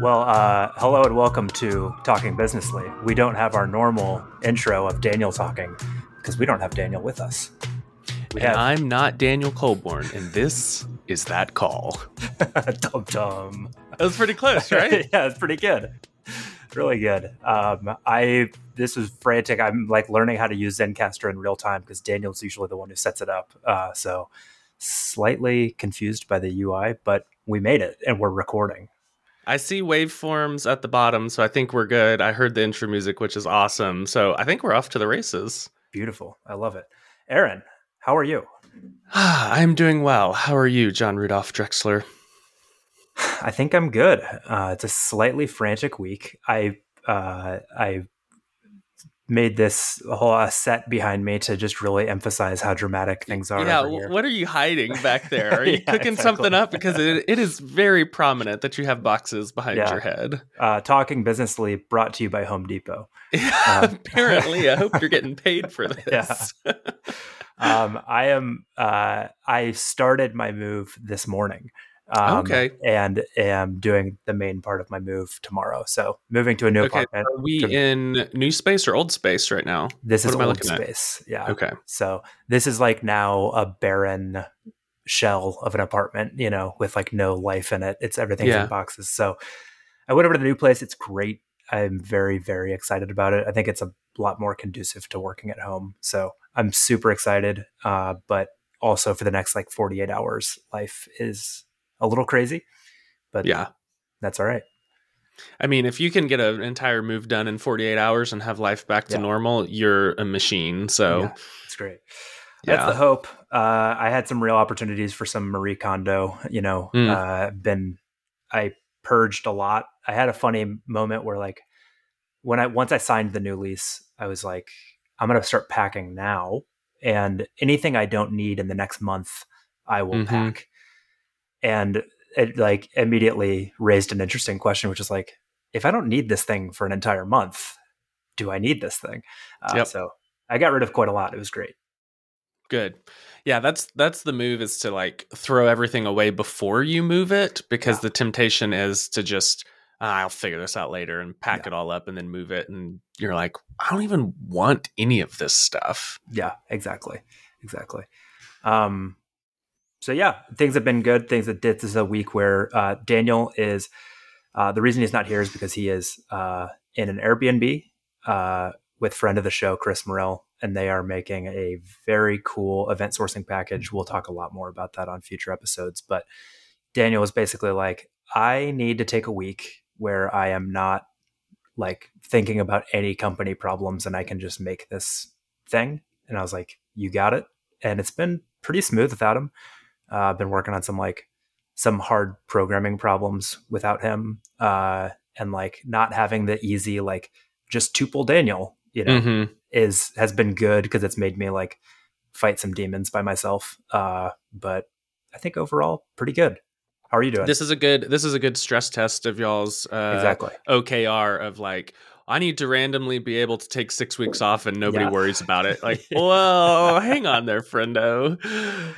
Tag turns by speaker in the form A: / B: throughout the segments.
A: Well, uh, hello and welcome to Talking Businessly. We don't have our normal intro of Daniel talking because we don't have Daniel with us.
B: We and have... I'm not Daniel Coulbourne, and this is that call.
A: dum dum.
B: That was pretty close, right?
A: yeah, it's pretty good. Really good. Um, I this was frantic. I'm like learning how to use Zencastr in real time because Daniel's usually the one who sets it up. Uh, so slightly confused by the UI, but we made it and we're recording.
B: I see waveforms at the bottom, so I think we're good. I heard the intro music, which is awesome. So I think we're off to the races.
A: Beautiful. I love it. Aaron, how are you?
B: I'm doing well. How are you, John Rudolph Drexler?
A: I think I'm good. Uh, it's a slightly frantic week. I uh, I made this whole uh, set behind me to just really emphasize how dramatic things are.
B: Yeah, what are you hiding back there? Are you yeah, cooking exactly. something up? Because it, it is very prominent that you have boxes behind yeah. your head.
A: Uh, Talking Businessly brought to you by Home Depot.
B: Um, apparently, I hope you're getting paid for this.
A: Yeah. um, I am. Uh, I started my move this morning.
B: Um, okay.
A: And am doing the main part of my move tomorrow. So moving to a new okay. apartment.
B: Are we to, in new space or old space right now?
A: This what is old space. At? Yeah.
B: Okay.
A: So this is like now a barren shell of an apartment, you know, with like no life in it. It's everything's yeah. in boxes. So I went over to the new place. It's great. I'm very, very excited about it. I think it's a lot more conducive to working at home. So I'm super excited. Uh, but also for the next like 48 hours, life is a little crazy, but
B: yeah,
A: that's all right.
B: I mean, if you can get an entire move done in 48 hours and have life back to yeah. normal, you're a machine. So
A: yeah, it's great. Yeah. That's the hope. Uh, I had some real opportunities for some Marie Kondo. You know, mm. uh, been I purged a lot. I had a funny moment where, like, when I once I signed the new lease, I was like, I'm going to start packing now, and anything I don't need in the next month, I will mm-hmm. pack and it like immediately raised an interesting question, which is like, if I don't need this thing for an entire month, do I need this thing? Uh, yep. So I got rid of quite a lot. It was great.
B: Good. Yeah, that's that's the move is to like throw everything away before you move it because yeah. the temptation is to just ah, I'll figure this out later and pack yeah. it all up and then move it and you're like I don't even want any of this stuff.
A: Yeah, exactly. Exactly. Um so yeah, things have been good. Things that this is a week where uh, Daniel is uh, the reason he's not here is because he is uh, in an Airbnb uh, with friend of the show Chris Morrell, and they are making a very cool event sourcing package. We'll talk a lot more about that on future episodes. But Daniel was basically like, I need to take a week where I am not like thinking about any company problems, and I can just make this thing. And I was like, you got it. And it's been pretty smooth without him. Uh, I've been working on some like some hard programming problems without him, uh, and like not having the easy like just tuple Daniel, you know, mm-hmm. is has been good because it's made me like fight some demons by myself. Uh, but I think overall pretty good. How are you doing?
B: This is a good this is a good stress test of y'all's uh,
A: exactly
B: OKR of like I need to randomly be able to take six weeks off and nobody yeah. worries about it. Like, well, hang on there, friendo.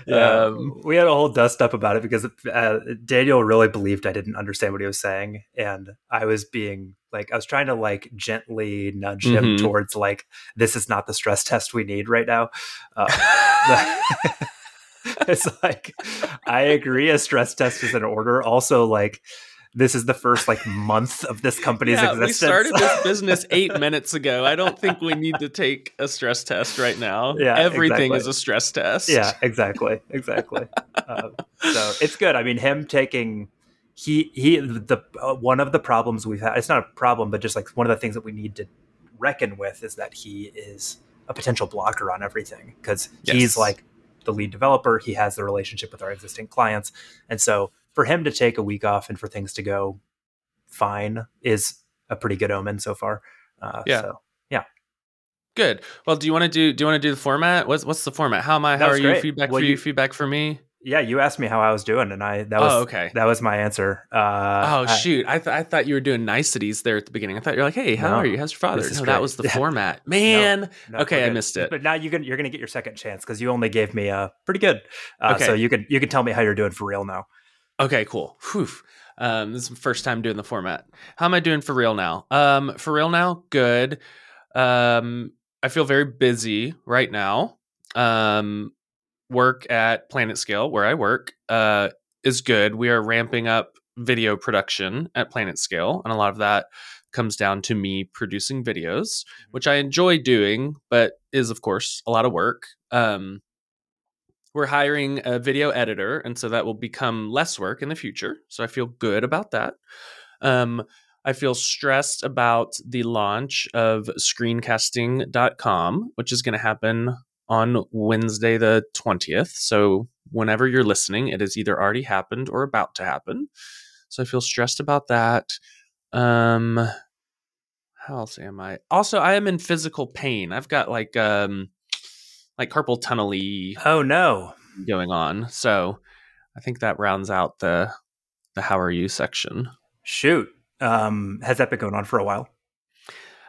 A: Yeah, um, we had a whole dust up about it because uh, Daniel really believed I didn't understand what he was saying, and I was being like, I was trying to like gently nudge him mm-hmm. towards like, this is not the stress test we need right now. Uh, it's like, I agree, a stress test is in order. Also, like this is the first like month of this company's yeah, existence.
B: We started this business eight minutes ago. I don't think we need to take a stress test right now. Yeah, everything exactly. is a stress test.
A: Yeah, exactly, exactly. uh, so it's good. I mean, him taking he he the uh, one of the problems we've had. It's not a problem, but just like one of the things that we need to reckon with is that he is a potential blocker on everything because yes. he's like the lead developer. He has the relationship with our existing clients, and so for him to take a week off and for things to go fine is a pretty good omen so far. Uh, yeah. So, yeah.
B: Good. Well, do you want to do? Do you want to do the format? What's what's the format? How am I? How are great. you? Feedback well, for you, you? Feedback for me?
A: Yeah, you asked me how I was doing, and I that was oh, okay. That was my answer.
B: Uh, oh shoot, I, th- I thought you were doing niceties there at the beginning. I thought you're like, hey, how no, are you? How's your father? No, that was the format, man. No, no, okay, I missed it.
A: But now you can you're gonna get your second chance because you only gave me a pretty good. Uh, okay, so you can you can tell me how you're doing for real now.
B: Okay, cool. Whew. Um, this is the first time doing the format. How am I doing for real now? Um, for real now, good. Um, I feel very busy right now. Um, work at PlanetScale, where I work, uh, is good. We are ramping up video production at PlanetScale, and a lot of that comes down to me producing videos, which I enjoy doing, but is of course a lot of work. Um, we're hiring a video editor, and so that will become less work in the future. So I feel good about that. Um, I feel stressed about the launch of screencasting.com, which is going to happen on Wednesday, the 20th. So, whenever you're listening, it has either already happened or about to happen. So, I feel stressed about that. Um, how else am I? Also, I am in physical pain. I've got like, um, like carpal tunnel
A: Oh, no.
B: going on. So, I think that rounds out the the how are you section.
A: Shoot. Um, has that been going on for a while?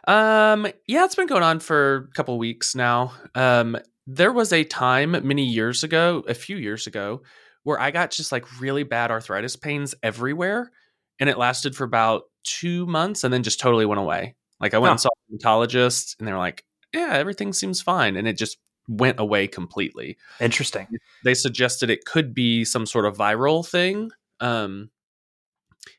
B: Um, yeah, it's been going on for a couple weeks now. Um, there was a time many years ago, a few years ago, where I got just like really bad arthritis pains everywhere, and it lasted for about two months, and then just totally went away. Like I went
A: Huh.
B: and saw a dermatologist, and they were like, "Yeah, everything seems fine," and it just went away completely.
A: Interesting.
B: They suggested it could be some sort of viral thing. Um,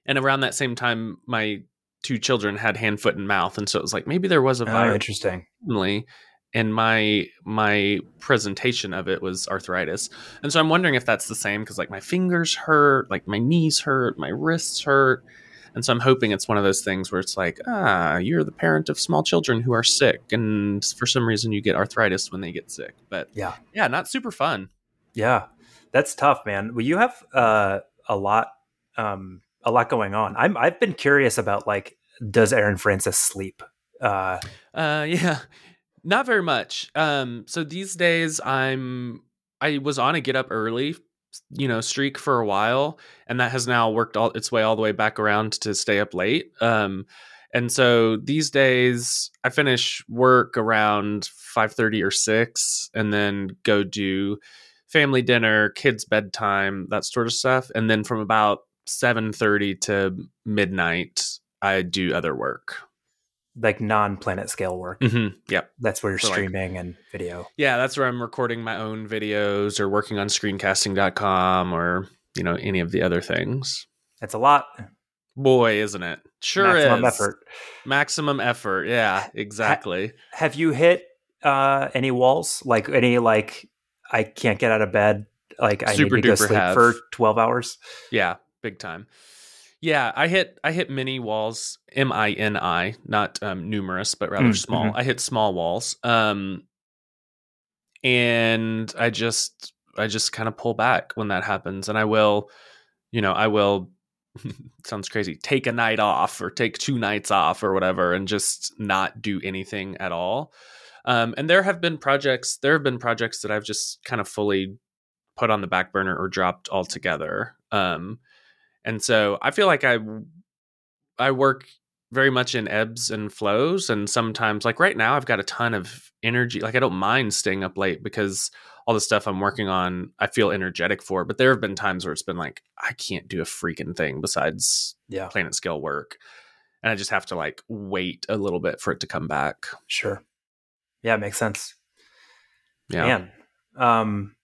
B: and around that same time, my two children had hand, foot, and mouth, and so it was like maybe there was a
A: Oh,
B: virus
A: interesting.
B: family and my my presentation of it was arthritis and so i'm wondering if that's the same because like my fingers hurt like my knees hurt my wrists hurt and so i'm hoping it's one of those things where it's like ah you're the parent of small children who are sick and for some reason you get arthritis when they get sick but
A: Yeah.
B: yeah not super fun
A: Yeah. That's tough, man. Well, you have uh, a lot, um, a lot going on. I'm, I've been curious about like, does Aaron Francis sleep? Uh,
B: Uh, yeah, not very much. Um, so these days I'm I was on a get up early, you know, streak for a while, and that has now worked all its way all the way back around to stay up late. Um, and so these days I finish work around five thirty or six, and then go do family dinner, kids bedtime, that sort of stuff, and then from about seven thirty to midnight I do other work.
A: Like non-PlanetScale work.
B: Mm-hmm. Yep.
A: That's where you're
B: So, like-
A: streaming and video.
B: Yeah, that's where I'm recording my own videos or working on screencasting.com or, you know, any of the other things.
A: It's a lot.
B: Boy, isn't it? Sure
A: maximum
B: is.
A: effort.
B: Maximum effort. Yeah, exactly.
A: Have you hit uh, any walls? Like any like I can't get out of bed. Like I
B: Super
A: need to go sleep
B: have.
A: for twelve hours.
B: Yeah, big time. Yeah, I hit I hit mini walls, M I N I, not um, numerous, but rather
A: Mm,
B: small.
A: mhm.
B: I hit small walls. Um and I just I just kind of pull back when that happens and I will you know, I will sounds crazy, take a night off or take two nights off or whatever and just not do anything at all. Um and there have been projects there have been projects that I've just kind of fully put on the back burner or dropped altogether. Um and so I feel like I I work very much in ebbs and flows and sometimes like right now I've got a ton of energy like I don't mind staying up late because all the stuff I'm working on I feel energetic for but there have been times where it's been like I can't do a freaking thing besides
A: Yeah,
B: PlanetScale work and I just have to like wait a little bit for it to come back
A: sure. Yeah, it makes sense.
B: yeah
A: Man, um,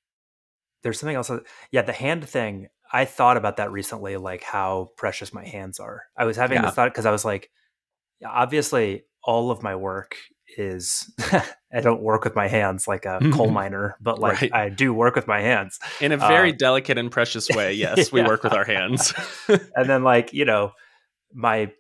A: there's something else. Yeah, the hand thing. I thought about that recently, like how precious my hands are. I was having
B: Yeah.
A: this thought because I was like, obviously, all of my work is I don't work with my hands like a coal miner, but like
B: Right.
A: I do work with my hands.
B: in a very
A: Uh,
B: delicate and precious way yes we work with our hands
A: and then like you know my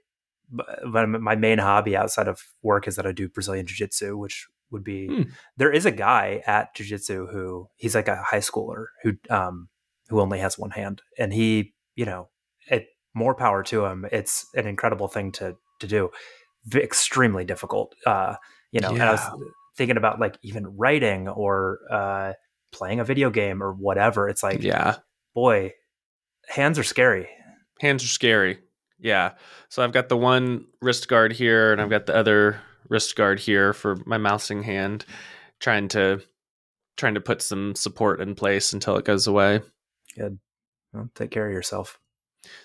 A: my main hobby outside of work is that I do Brazilian jiu jitsu, which would be
B: Hmm.
A: there is a guy at jiu jitsu who he's like a high schooler who um who only has one hand, and he you know it more power to him. It's an incredible thing to to do, V- extremely difficult. Uh, you know, and I was thinking about like even writing or uh playing a video game or whatever. It's like
B: yeah
A: boy, hands are scary.
B: hands are scary. Yeah. So I've got the one wrist guard here and I've got the other wrist guard here for my mousing hand trying to trying to put some support in place until it goes away.
A: Well, take care of yourself.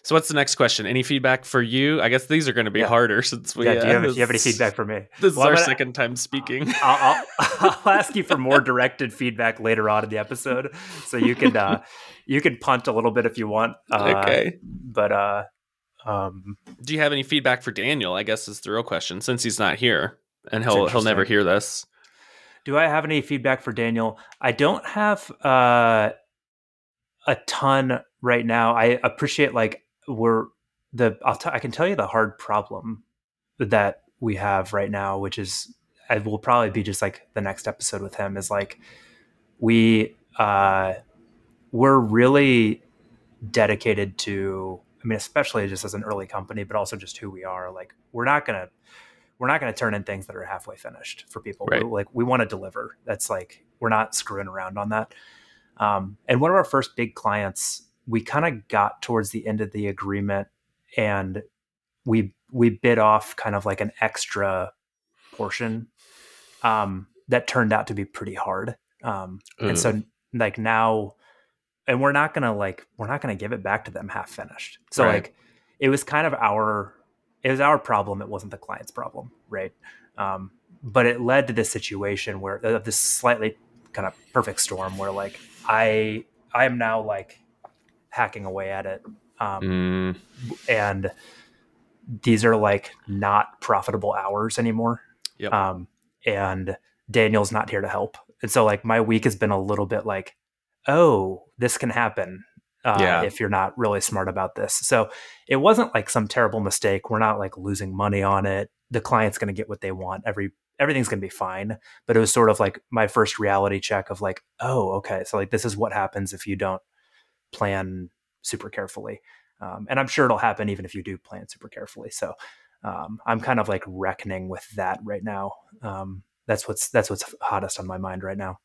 B: So what's the next question? Any feedback for you? I guess these are going to be
A: Yeah.
B: harder since we.
A: yeah, do you,
B: uh,
A: have, do you have any feedback for me?
B: This
A: Well,
B: is our
A: gonna-
B: second time speaking.
A: I'll, I'll, I'll ask you for more directed feedback later on in the episode, so you can uh, you can punt a little bit if you want. Uh,
B: okay.
A: but uh, um,
B: Do you have any feedback for Daniel? I guess is the real question since he's not here and he'll he'll never hear this.
A: do I have any feedback for Daniel? I don't have uh, a ton right now. I appreciate like we're the I'll t- I can tell you the hard problem that we have right now, which is I will probably be just like the next episode with him is like we uh we're really dedicated to I mean especially just as an early company but also just who we are like we're not to we're not to turn in things that are halfway finished for people
B: Right.
A: Like we want to deliver that's like we're not screwing around on that um, and one of our first big clients we kind of got towards the end of the agreement and we we bid off kind of like an extra portion um, that turned out to be pretty hard. Um, and so like now and we're not gonna like we're not gonna give it back to them half finished. So
B: Right.
A: like it was kind of our it was our problem it wasn't the client's problem right? Um, but it led to this situation where uh, this slightly kind of perfect storm where like i i am now like hacking away at it um,
B: Mm,
A: and these are like not profitable hours anymore.
B: Yep.
A: Um, and Daniel's not here to help. And so like my week has been a little bit like, oh, this can happen uh,
B: Yeah.
A: if you're not really smart about this. So it wasn't like some terrible mistake. We're not like losing money on it. The client's going to get what they want. Every everything's going to be fine. But it was sort of like my first reality check of like, oh, okay, so like this is what happens if you don't plan super carefully. Um, and I'm sure it'll happen even if you do plan super carefully. So um, I'm kind of like reckoning with that right now. Um, that's what's that's what's hottest on my mind right now.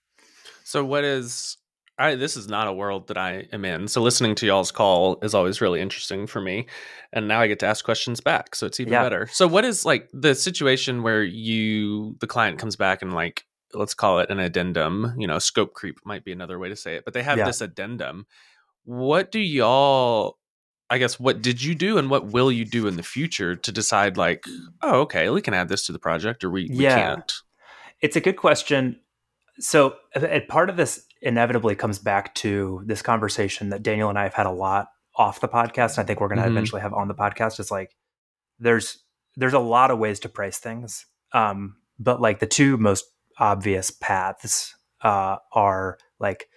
B: So what is I this is not a world that I am in. So listening to y'all's call is always really interesting for me. And now I get to ask questions back. So it's even
A: Yeah.
B: better. So what is like the situation where you the client comes back and like let's call it an addendum, you know, scope creep might be another way to say it, but they have
A: Yeah.
B: this addendum. What do y'all I guess what did you do and what will you do in the future to decide like, oh, okay, we can add this to the project or we, we
A: Yeah.
B: can't.
A: It's a good question. So uh, part of this inevitably comes back to this conversation that Daniel and I have had a lot off the podcast. And I think we're going to
B: Mhm.
A: eventually have on the podcast. Is like there's there's a lot of ways to price things, um, but like the two most obvious paths uh, are like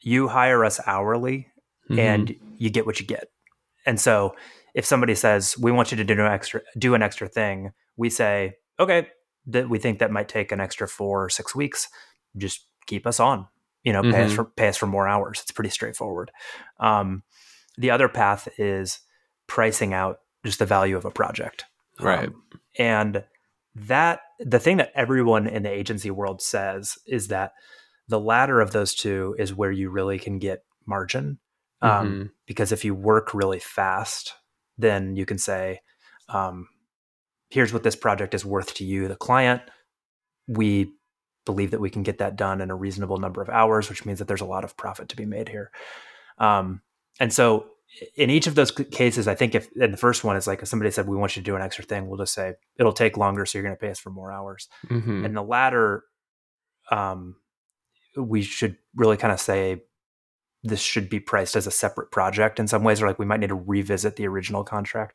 A: you hire us hourly
B: Mhm.
A: and you get what you get. And so if somebody says we want you to do an extra do an extra thing, we say okay, that we think that might take an extra 4 or 6 weeks, just keep us on. You know, pay us
B: Mhm.
A: for pay us for more hours. It's pretty straightforward. Um, the other path is pricing out just the value of a project.
B: Right.
A: Um, and that the thing that everyone in the agency world says is that the latter of those two is where you really can get margin. Um,
B: Mhm.
A: Because if you work really fast, then you can say, um, here's what this project is worth to you, the client. We believe that we can get that done in a reasonable number of hours, which means that there's a lot of profit to be made here. Um, and so in each of those cases, I think if in the first one is like if somebody said we want you to do an extra thing, we'll just say it'll take longer, so you're going to pay us for more hours.
B: Mhm.
A: And the latter, um, we should really kind of say this should be priced as a separate project in some ways, or like we might need to revisit the original contract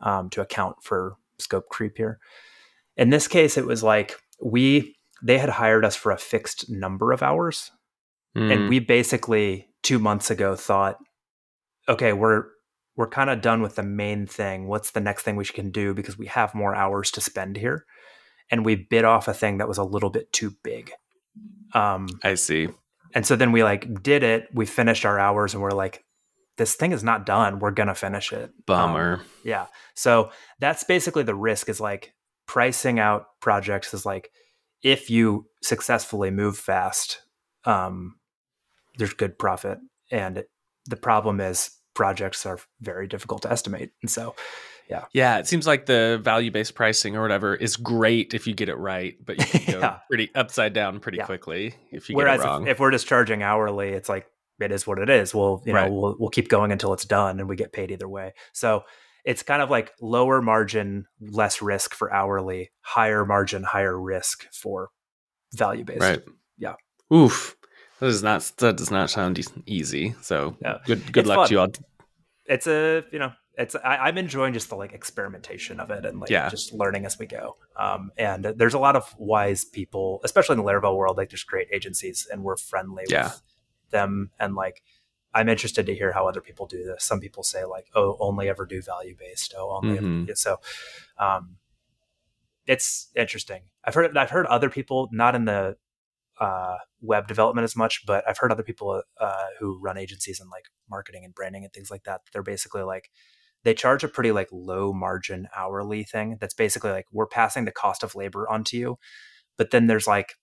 A: um, to account for scope creep here. In this case, it was like we they had hired us for a fixed number of hours,
B: Mm.
A: and we basically two months ago thought, okay, we're we're kind of done with the main thing. What's the next thing we can do because we have more hours to spend here, and we bit off a thing that was a little bit too big. Um,
B: I see.
A: and so then we like did it. We finished our hours, and we're like, this thing is not done. We're gonna finish it. Um,
B: Bummer.
A: yeah. So that's basically the risk is like pricing out projects is like if you successfully move fast, um, there's good profit. And the problem is projects are very difficult to estimate. And so,
B: Yeah, Yeah. it seems like the value based pricing or whatever is great if you get it right, but you can go
A: Yeah.
B: pretty upside down pretty
A: Yeah.
B: quickly if you
A: whereas
B: get it wrong.
A: if, if we're just charging hourly, it's like it is what it is. We'll, you know,
B: Right.
A: we'll, we'll keep going until it's done and we get paid either way. So it's kind of like lower margin, less risk for hourly, higher margin, higher risk for value based.
B: Right.
A: Yeah.
B: Oof. That does not that does not sound easy. So
A: Yeah.
B: good good
A: It's
B: luck
A: fun.
B: to you all.
A: It's a, you know, it's, I, I'm enjoying just the like experimentation of it and like
B: Yeah.
A: just learning as we go. Um, and there's a lot of wise people, especially in the Laravel world, like there's great agencies and we're friendly
B: Yeah.
A: with them. And like, I'm interested to hear how other people do this. Some people say like, oh, only ever do value based. Oh, only ever
B: Mhm.
A: do so. Um, it's interesting. I've heard I've heard other people not in the uh, web development as much, but I've heard other people uh, who run agencies and like marketing and branding and things like that. They're basically like they charge a pretty like low margin hourly thing. That's basically like we're passing the cost of labor onto you, but then there's like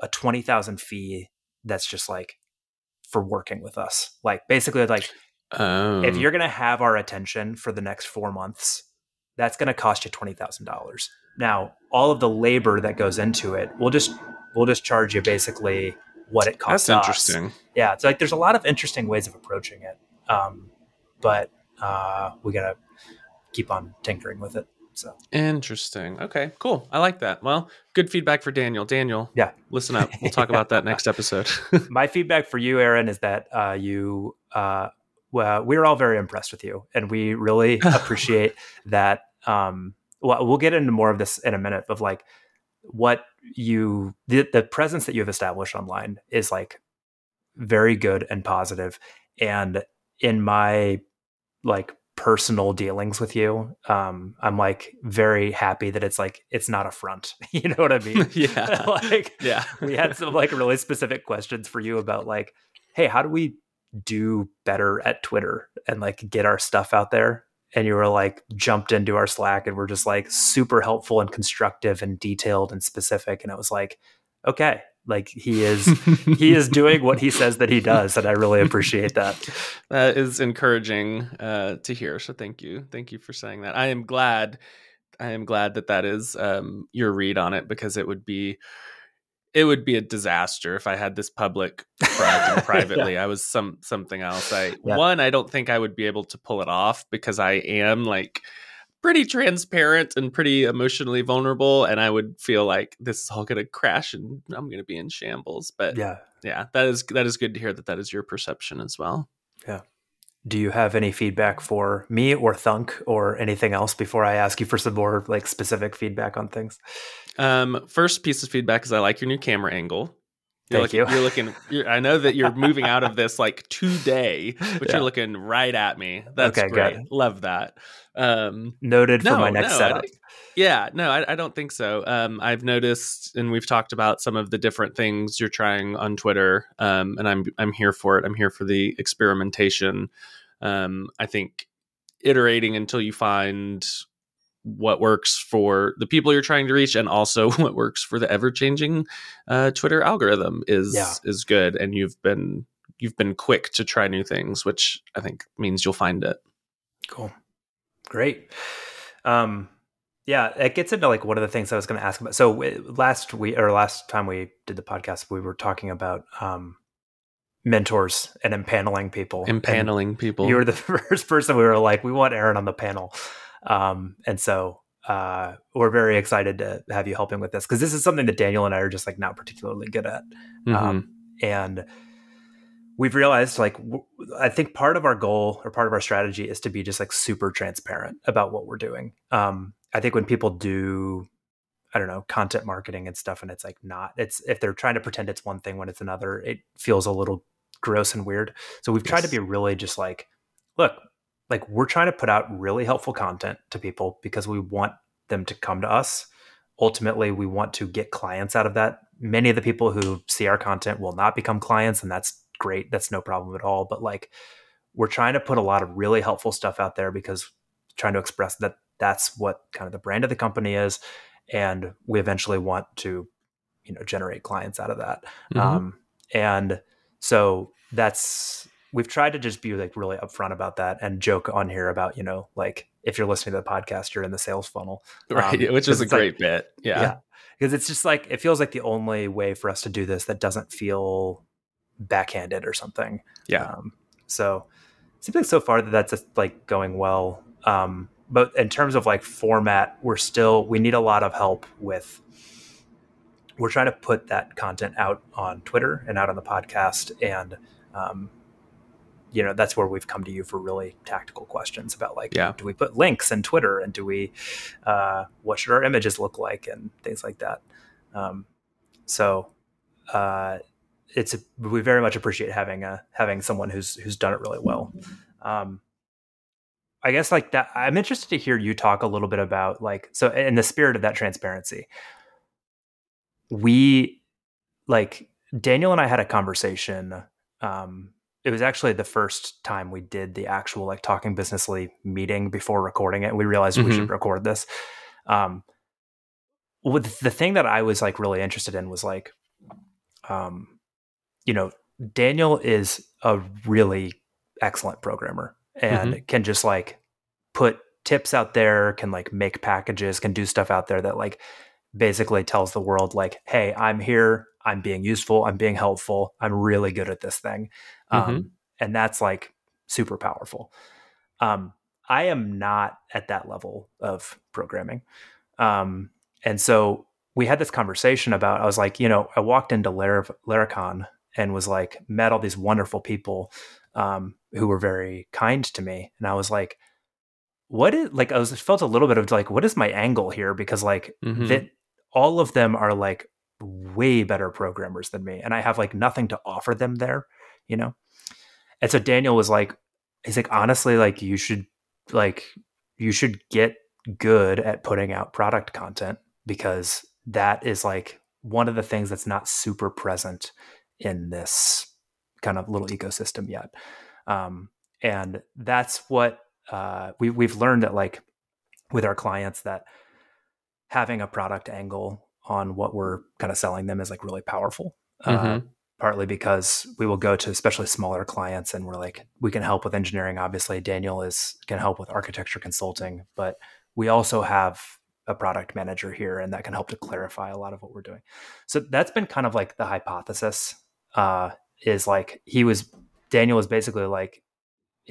A: a twenty thousand fee that's just like for working with us. Like basically like
B: Oh.
A: if you're going to have our attention for the next four months, that's going to cost you twenty thousand dollars. Now, all of the labor that goes into it, we'll just we'll just charge you basically what it costs.
B: That's
A: us.
B: interesting.
A: Yeah, it's like there's a lot of interesting ways of approaching it, um, but uh, we got to keep on tinkering with it. So
B: Interesting. Okay, cool. I like that. Well, good feedback for Daniel. Daniel,
A: Yeah.
B: listen up. We'll talk about that next episode.
A: my feedback for you, Aaron, is that uh, you uh, well, we're all very impressed with you, and we really appreciate that. Um, well, we'll get into more of this in a minute of like what you the, the presence that you have established online is like very good and positive, and in my like personal dealings with you um i'm like very happy that it's like it's not a front you know what i mean
B: yeah.
A: like
B: yeah.
A: we had some like really specific questions for you about like hey how do we do better at twitter and like get our stuff out there and you were like jumped into our slack and we're just like super helpful and constructive and detailed and specific and it was like okay like he is he is doing what he says that he does and i really appreciate that
B: that is encouraging uh, to hear. So thank you, thank you for saying that. I am glad. I am glad that that is um, your read on it because it would be it would be a disaster if I had this public privately. I was some something else. I
A: Yeah.
B: one, I don't think I would be able to pull it off because I am like pretty transparent and pretty emotionally vulnerable, and I would feel like this is all going to crash and I'm going to be in shambles. But
A: yeah
B: yeah, that is that is good to hear that that is your perception as well. Yeah.
A: Do you have any feedback for me or thunk or anything else before i ask you for some more like specific feedback on things
B: Um, first piece of feedback is I like your new camera angle. You're
A: Thank
B: looking,
A: you.
B: You're looking. You're, I know that you're moving out of this like today, but
A: Yeah.
B: you're looking right at me. That's
A: Okay,
B: great. Love that. Um,
A: noted for my next
B: no,
A: setup
B: don't- yeah, no, I, I don't think so. Um, I've noticed, and we've talked about some of the different things you're trying on Twitter, um, and I'm I'm here for it. I'm here for the experimentation. Um, I think iterating until you find what works for the people you're trying to reach, and also what works for the ever changing uh, Twitter algorithm is
A: Yeah.
B: is good. And you've been you've been quick to try new things, which I think means you'll find it.
A: Cool. Great. Um, yeah, it gets into like one of the things I was going to ask about. So last we or last time we did the podcast, we were talking about um, mentors and impaneling people. And
B: Impaneling people.
A: You were the first person we were like, we want Aaron on the panel. Um, and so uh, we're very excited to have you helping with this because this is something that Daniel and I are just like not particularly good at.
B: Mhm.
A: Um, and we've realized like w- i think part of our goal or part of our strategy is to be just like super transparent about what we're doing um, i think when people do i don't know content marketing and stuff and it's like not it's if they're trying to pretend it's one thing when it's another it feels a little gross and weird so we've tried to be really just like look like we're trying to put out really helpful content to people because we want them to come to us. Ultimately we want to get clients out of that. Many of the people who see our content will not become clients and that's great. That's no problem at all. But like we're trying to put a lot of really helpful stuff out there because trying to express that that's what kind of the brand of the company is and we eventually want to you know generate clients out of that.
B: Mhm.
A: um, and so that's we've tried to just be like really upfront about that and joke on here about you know like if you're listening to the podcast you're in the sales funnel
B: right,
A: um,
B: which is a
A: it's like-
B: great bit. Yeah.
A: yeah because it's just like it feels like the only way for us to do this that doesn't feel backhanded or something.
B: Yeah.
A: Um, so it seems like so far that that's just, like going well. Um, but in terms of like format, we're still we need a lot of help with. We're trying to put that content out on Twitter and out on the podcast, and um, you know that's where we've come to you for really tactical questions about like
B: Yeah.
A: do we put links in Twitter and do we uh, what should our images look like and things like that. Um, so uh, it's we very much appreciate having a having someone who's who's done it really well. Um, I guess like that. I'm interested to hear you talk a little bit about like so in the spirit of that transparency. We like Daniel and I had a conversation. Um, it was actually the first time we did the actual like talking businessly meeting before recording it. We realized we should record this. Um, with the thing that I was like really interested in was like, um, you know, Daniel is a really excellent programmer and can just like put tips out there, can like make packages, can do stuff out there that like basically tells the world like, hey, I'm here, I'm being useful, I'm being helpful, I'm really good at this thing. Um, and that's like super powerful. Um, I am not at that level of programming. Um, and so we had this conversation about, I was like, you know, I walked into Lar- Laracon and was like, met all these wonderful people um, who were very kind to me. And I was like, what is like, I was felt a little bit of like, what is my angle here? Because like
B: Mhm.
A: that all of them are like way better programmers than me. And I have like nothing to offer them there, you know? And so Daniel was like, he's like, honestly, like you should like you should get good at putting out product content because that is like one of the things that's not super present in this kind of little ecosystem yet. Um, and that's what uh, we, we've learned that like with our clients that having a product angle on what we're kind of selling them is like really powerful. Uh,
B: Mhm.
A: Partly because we will go to especially smaller clients and we're like we can help with engineering obviously. Daniel is can help with architecture consulting but we also have a product manager here and that can help to clarify a lot of what we're doing. So that's been kind of like the hypothesis uh is like he was daniel was basically like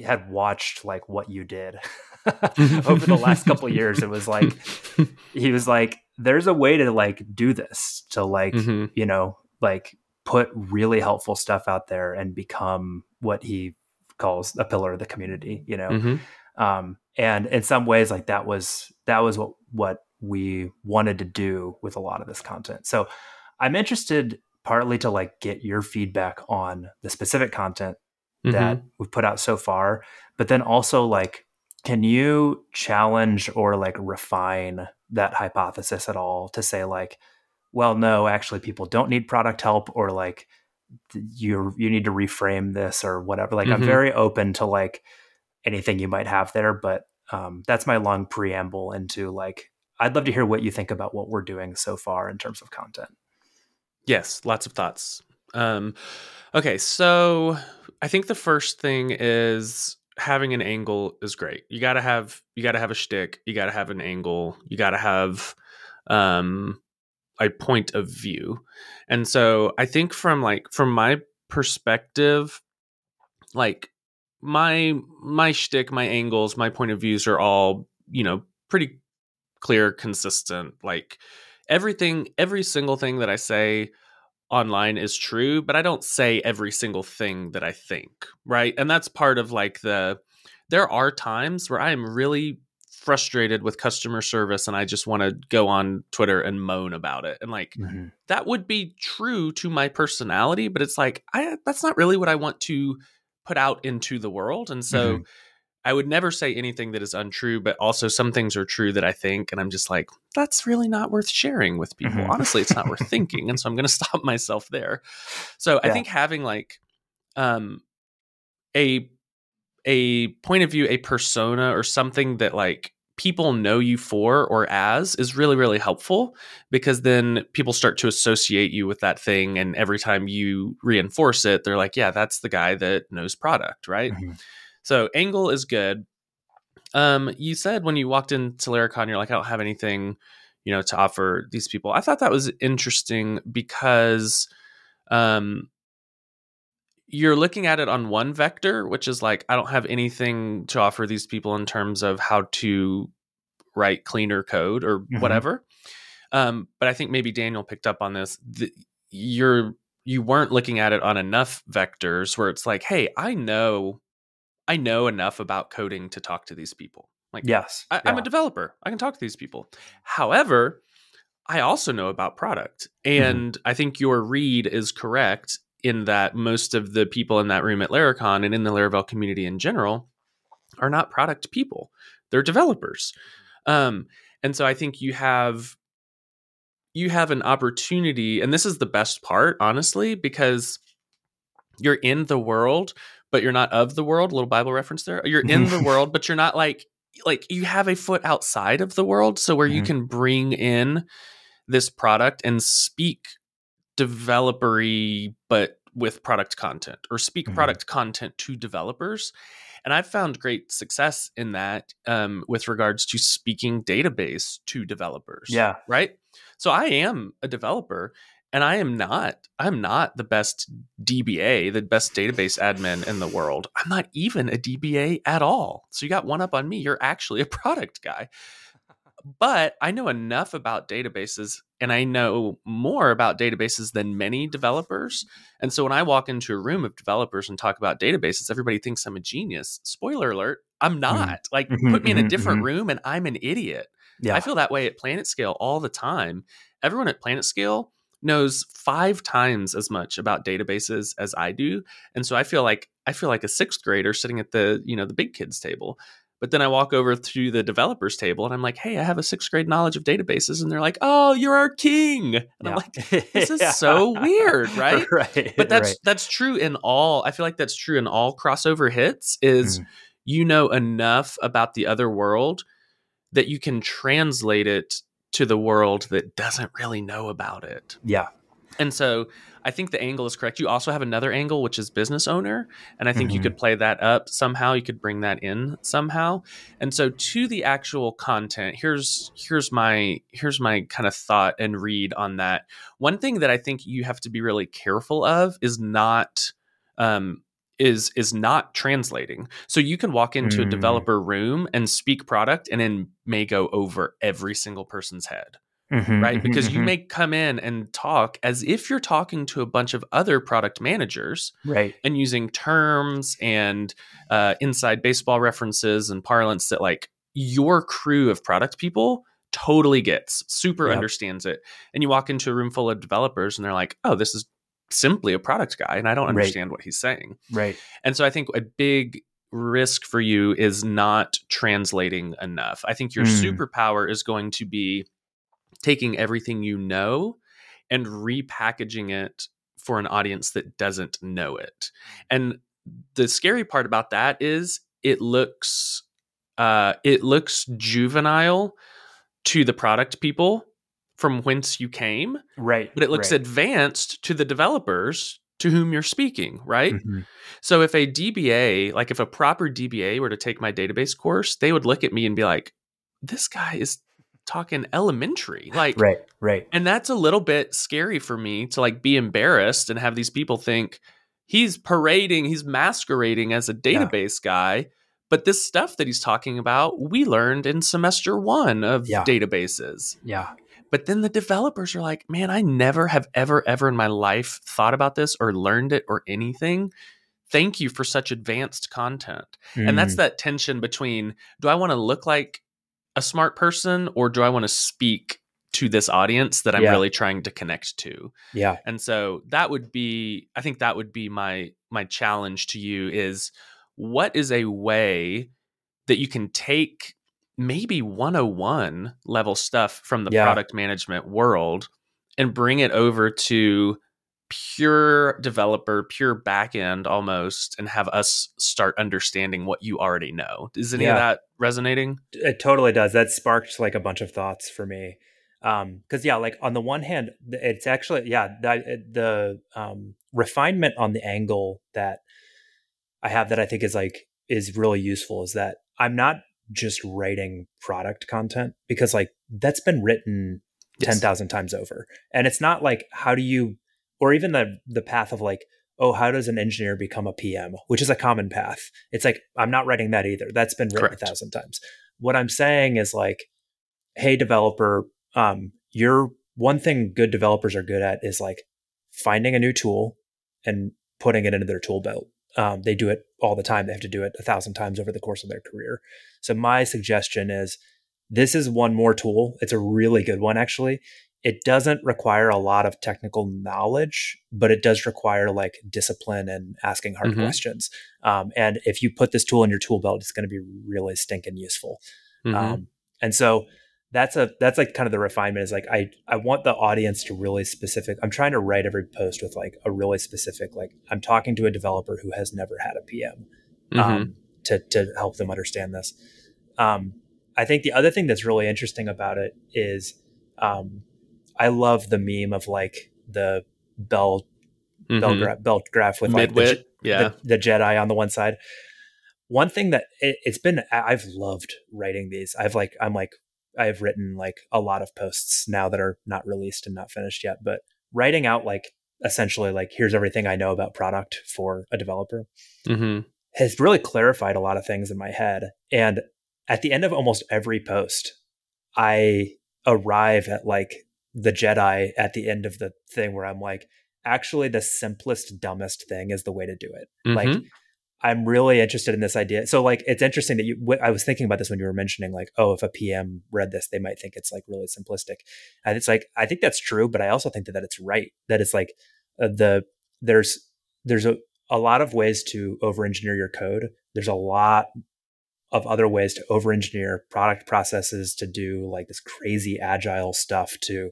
A: had watched like what you did over the last couple of years. It was like he was like there's a way to like do this to like
B: Mhm.
A: you know like put really helpful stuff out there and become what he calls a pillar of the community you know
B: Mhm.
A: um and in some ways like that was that was what what we wanted to do with a lot of this content so i'm interested partly to like get your feedback on the specific content that
B: Mhm.
A: we've put out so far but then also like can you challenge or like refine that hypothesis at all to say like well no actually people don't need product help or like you you need to reframe this or whatever like i'm
B: Mhm.
A: very open to like anything you might have there but um, that's my long preamble into like i'd love to hear what you think about what we're doing so far in terms of content
B: Yes, lots of thoughts. Um, okay, so I think the first thing is having an angle is great. You gotta have you gotta have a shtick. You gotta have an angle. You gotta have um, a point of view. And so I think from like from my perspective, like my my shtick, my angles, my point of views are all you know pretty clear, consistent. Like everything, every single thing that I say online is true, but I don't say every single thing that I think, right? And that's part of like the there are times where I am really frustrated with customer service and I just want to go on Twitter and moan about it. And like that would be true to my personality, but it's like I that's not really what I want to put out into the world. And so I would never say anything that is untrue, but also some things are true that I think, and I'm just like, that's really not worth sharing with people.
A: Mhm.
B: Honestly, it's not worth thinking, and so I'm going to stop myself there. So I think having like um a a point of view, a persona, or something that like people know you for or as is really really helpful because then people start to associate you with that thing and every time you reinforce it they're like yeah that's the guy that knows product right
A: Mhm.
B: so angle is good. Um, you said when you walked into Laracon, you're like, I don't have anything, you know, to offer these people. I thought that was interesting because, um, you're looking at it on one vector, which is like, I don't have anything to offer these people in terms of how to write cleaner code or
A: Mhm.
B: whatever. Um, but I think maybe Daniel picked up on this. The, you're you weren't looking at it on enough vectors where it's like, hey, I know, I know enough about coding to talk to these people. Like,
A: Yes.
B: I, I'm a developer. I can talk to these people. However, I also know about product.
A: Mm-hmm.
B: And I think your read is correct in that most of the people in that room at Laracon and in the Laravel community in general are not product people. They're developers. Um, and so I think you have you have an opportunity, and this is the best part, honestly, because you're in the world, but you're not of the world. A little Bible reference there. You're in the world, but you're not like like you have a foot outside of the world, so where you
A: Mhm.
B: can bring in this product and speak developery, but with product content, or speak
A: Mhm.
B: product content to developers. And I've found great success in that um, with regards to speaking database to developers
A: Yeah.
B: right so i am a developer and i am not i'm not the best dba the best database admin in the world i'm not even a dba at all so you got one up on me you're actually a product guy but i know enough about databases and i know more about databases than many developers and so when i walk into a room of developers and talk about databases everybody thinks i'm a genius spoiler alert i'm not like
A: Mhm,
B: put me in a
A: mhm,
B: different
A: mhm.
B: room and i'm an idiot
A: Yeah.
B: I feel that way at PlanetScale all the time. Everyone at PlanetScale knows five times as much about databases as I do, and so I feel like I feel like a sixth grader sitting at the you know the big kids table. But then I walk over to the developers table and I'm like, "Hey, I have a sixth grade knowledge of databases," and they're like, "Oh, you're our king!" And I'm like, "This is so weird, right?"
A: right.
B: But that's
A: right.
B: that's true in all. I feel like that's true in all crossover hits. Is
A: Mhm.
B: you know enough about the other world that you can translate it to the world that doesn't really know about it.
A: yeah.
B: And so I think the angle is correct. You also have another angle, which is business owner. And I think you
A: Mhm.
B: could play that up somehow. You could bring that in somehow. And so to the actual content, here's here's my here's my kind of thought and read on that. One thing that I think you have to be really careful of is not um is is not translating. So you can walk into a
A: Mm.
B: developer room and speak product and then may go over every single person's head
A: Mhm,
B: right?
A: mhm,
B: Because you
A: mhm.
B: may come in and talk as if you're talking to a bunch of other product managers
A: right.
B: and using terms and uh, inside baseball references and parlance that like your crew of product people totally gets, super
A: Yep.
B: understands it. And you walk into a room full of developers and they're like, oh, this is simply a product guy and I don't
A: Right.
B: understand what he's saying.
A: Right.
B: And so I think a big risk for you is not translating enough. I think your
A: Mm.
B: superpower is going to be taking everything you know and repackaging it for an audience that doesn't know it. And the scary part about that is it looks uh it looks juvenile to the product people from whence you came,
A: Right.
B: but it looks
A: right.
B: advanced to the developers to whom you're speaking, right?
A: Mhm.
B: So if a DBA, like if a proper DBA were to take my database course, they would look at me and be like, this guy is talking elementary. Like
A: Right. Right.
B: and that's a little bit scary for me to like be embarrassed and have these people think he's parading, he's masquerading as a
A: Yeah.
B: database guy. But this stuff that he's talking about, we learned in semester one of
A: Yeah.
B: databases.
A: Yeah.
B: But then the developers are like, man, I never have ever, ever in my life thought about this or learned it or anything. Thank you for such advanced content. And that's
A: Mm.
B: that tension between do I want to look like a smart person or do I want to speak to this audience that I'm
A: Yeah.
B: really trying to connect to?
A: Yeah.
B: And so that would be I think that would be my my challenge to you is what is a way that you can take maybe 101 level stuff from the
A: Yeah.
B: product management world and bring it over to pure developer, pure backend almost, and have us start understanding what you already know. Is any
A: Yeah.
B: of that resonating?
A: It totally does. That sparked like a bunch of thoughts for me. Um, cause yeah, like on the one hand, it's actually, yeah, that, it- the, um, refinement on the angle that I have that I think is like, is really useful is that I'm not just writing product content because like that's been written
B: Yes.
A: 10,000 times over. And it's not like, how do you, or even the, the path of like, oh, how does an engineer become a PM, which is a common path. It's like, I'm not writing that either. That's been written Correct. a thousand times. What I'm saying is like, hey, developer, um, you're one thing good developers are good at is like finding a new tool and putting it into their tool belt. Um, they do it all the time. They have to do it a thousand times over the course of their career. So my suggestion is this is one more tool. It's a really good one, actually. It doesn't require a lot of technical knowledge, but it does require like discipline and asking hard mm-hmm. questions. Um, and if you put this tool in your tool belt, it's going to be really stinking useful. Mm-hmm. Um, and so that's a that's like kind of the refinement is like I I want the audience to really specific. I'm trying to write every post with like a really specific like I'm talking to a developer who has never had a PM um, mm-hmm. to to help them understand this. Um, I think the other thing that's really interesting about it is um, I love the meme of like the bell mm-hmm. bell, gra- bell graph with like the, yeah. the, the Jedi on the one side one thing that it, has been i've loved writing these i've like i'm like I've written like a lot of posts now that are not released and not finished yet, but writing out like essentially like here's everything I know about product for a developer mm-hmm. has really clarified a lot of things in my head. And at the end of almost every post, I arrive at like the Jedi at the end of the thing where I'm like, actually, the simplest, dumbest thing is the way to do it. Mm-hmm. Like I'm really interested in this idea. So like it's interesting that you I was thinking about this when you were mentioning like oh if a PM read this they might think it's like really simplistic. And it's like I think that's true but I also think that, that it's right that it's like uh, the there's there's a a lot of ways to over engineer your code. There's a lot of other ways to over engineer product processes to do like this crazy agile stuff to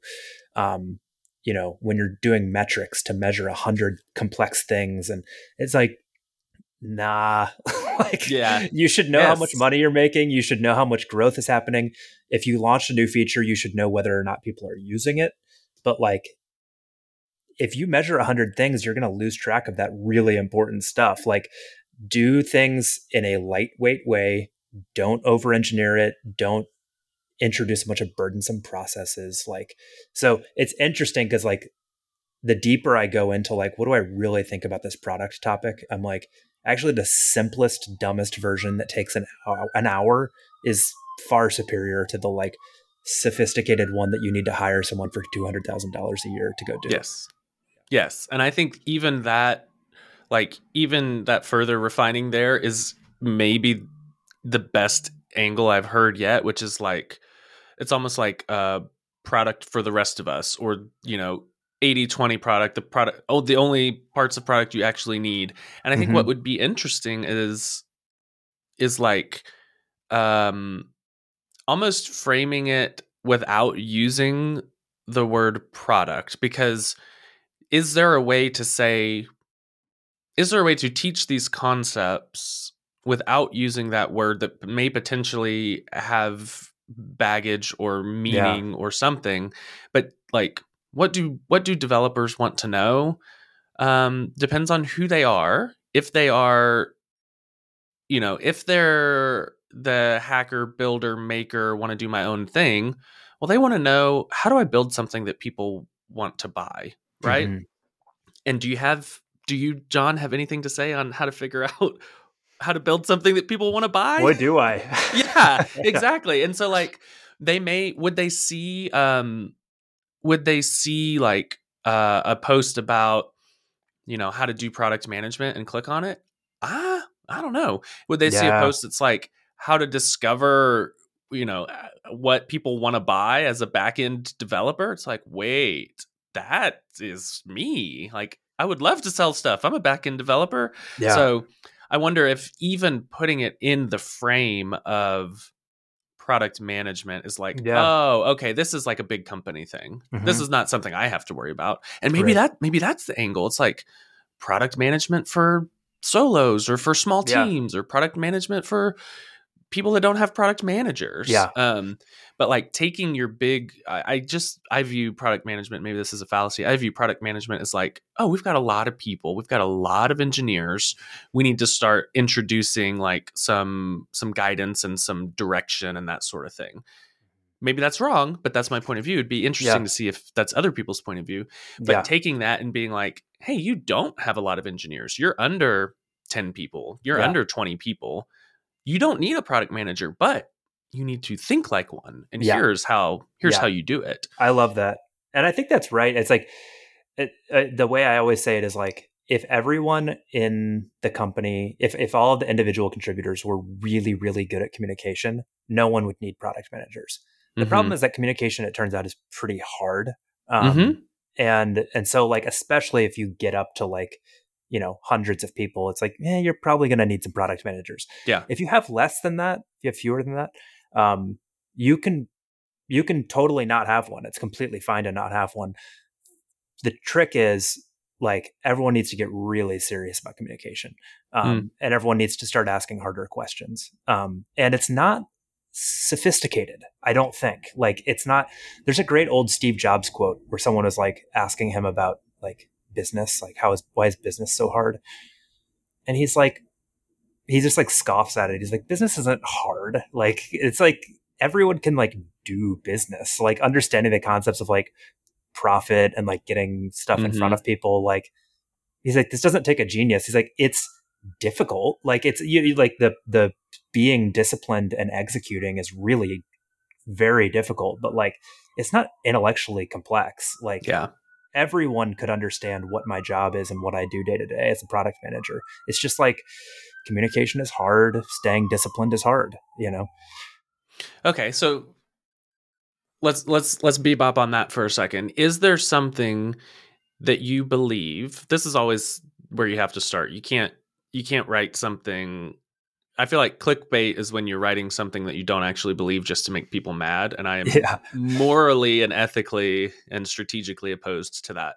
A: um you know when you're doing metrics to measure a hundred complex things. And it's like nah like yeah. you should know yes. how much money you're making. You should know how much growth is happening. If you launch a new feature you should know whether or not people are using it. But like if you measure a 100 things you're going to lose track of that really important stuff. Like do things in a lightweight way don't over engineer it don't introduce a bunch of burdensome processes like so it's interesting because like the deeper i go into like what do i really think about this product topic i'm like actually the simplest dumbest version that takes an an hour is far superior to the like sophisticated one that you need to hire someone for $200,000 a year to go do.
B: Yes. Yes, and I think even that like even that further refining there is maybe the best angle I've heard yet, which is like it's almost like a product for the rest of us or you know 80 20 product the product oh the only parts of product you actually need and i think mm-hmm. what would be interesting is is like um almost framing it without using the word product because is there a way to say is there a way to teach these concepts without using that word that may potentially have baggage or meaning yeah. or something but like what do what do developers want to know um, depends on who they are if they are you know if they're the hacker builder maker want to do my own thing well they want to know how do i build something that people want to buy right mm-hmm. and do you have do you john have anything to say on how to figure out how to build something that people want to buy?
A: What do i.
B: Yeah exactly and so like they may would they see um would they see like uh, a post about you know how to do product management and click on it? Ah i don't know. Would they yeah. see a post that's like how to discover you know uh, what people want to buy as a backend developer? It's like wait that is me. Like i would love to sell stuff. I'm a backend developer. Yeah. so i wonder if even putting it in the frame of product management is like, yeah. oh, okay, this is like a big company thing. Mm-hmm. This is not something I have to worry about. And maybe right. that maybe that's the angle. It's like product management for solos or for small teams yeah. or product management for people that don't have product managers.
A: Yeah.
B: Um, but like taking your big, I, I, just I view product management. Maybe this is a fallacy. I view product management as like, oh, we've got a lot of people, we've got a lot of engineers. We need to start introducing like some some guidance and some direction and that sort of thing. maybe that's wrong, but that's my point of view. It'd be interesting
A: Yeah.
B: to see if that's other people's point of view. But
A: yeah,
B: taking that and being like, hey, you don't have a lot of engineers. You're under 10 people, you're
A: Yeah.
B: under 20 people. You don't need a product manager, but you need to think like one. And
A: Yeah.
B: here's how here's
A: Yeah.
B: how you do it.
A: I love that, and I think that's right. It's like it, uh, the way I always say it is like if everyone in the company, if if all of the individual contributors were really really good at communication, no one would need product managers. The
B: Mhm.
A: problem is that communication, it turns out, is pretty hard. Um,
B: Mhm.
A: And and so like especially if you get up to like you know hundreds of people, it's like yeah, you're probably going to need some product managers.
B: Yeah.
A: If you have less than that, if you have fewer than that, um, you can you can totally not have one. It's completely fine to not have one. The trick is like everyone needs to get really serious about communication, um, and everyone needs to start asking harder questions. Um, and it's not sophisticated. I don't think like it's not. There's a great old Steve Jobs quote where someone was like asking him about like business, like how is why is business so hard, and he's like, he just like scoffs at it. He's like, business isn't hard. Like it's like everyone can like do business. Like understanding the concepts of like profit and like getting stuff in
B: Mhm.
A: front of people. Like he's like, this doesn't take a genius. He's like, it's difficult. Like it's you, you- like the the being disciplined and executing is really very difficult. But like it's not intellectually complex. Like
B: Yeah.
A: Everyone could understand what my job is and what I do day to day as a product manager. It's just like communication is hard, staying disciplined is hard, you know?
B: Okay, so let's let's let's bebop on that for a second. Is there something that you believe? This is always where you have to start. You can't you can't write something. I feel like clickbait is when you're writing something that you don't actually believe just to make people mad, and I am
A: Yeah.
B: morally and ethically and strategically opposed to that.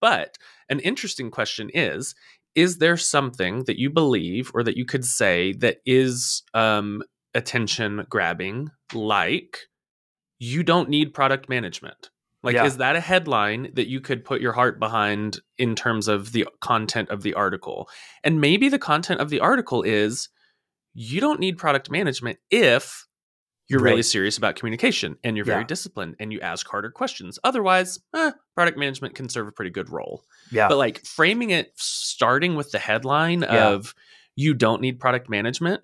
B: But an interesting question is is there something that you believe or that you could say that is um, attention grabbing, like you don't need product management? Like,
A: Yeah.
B: is that a headline that you could put your heart behind in terms of the content of the article? And maybe the content of the article is you don't need product management if you're really serious about communication and you're very disciplined and you ask harder questions. Otherwise, eh, product management can serve a pretty good role.
A: Yeah.
B: But like framing it starting with the headline
A: Yeah.
B: of you don't need product management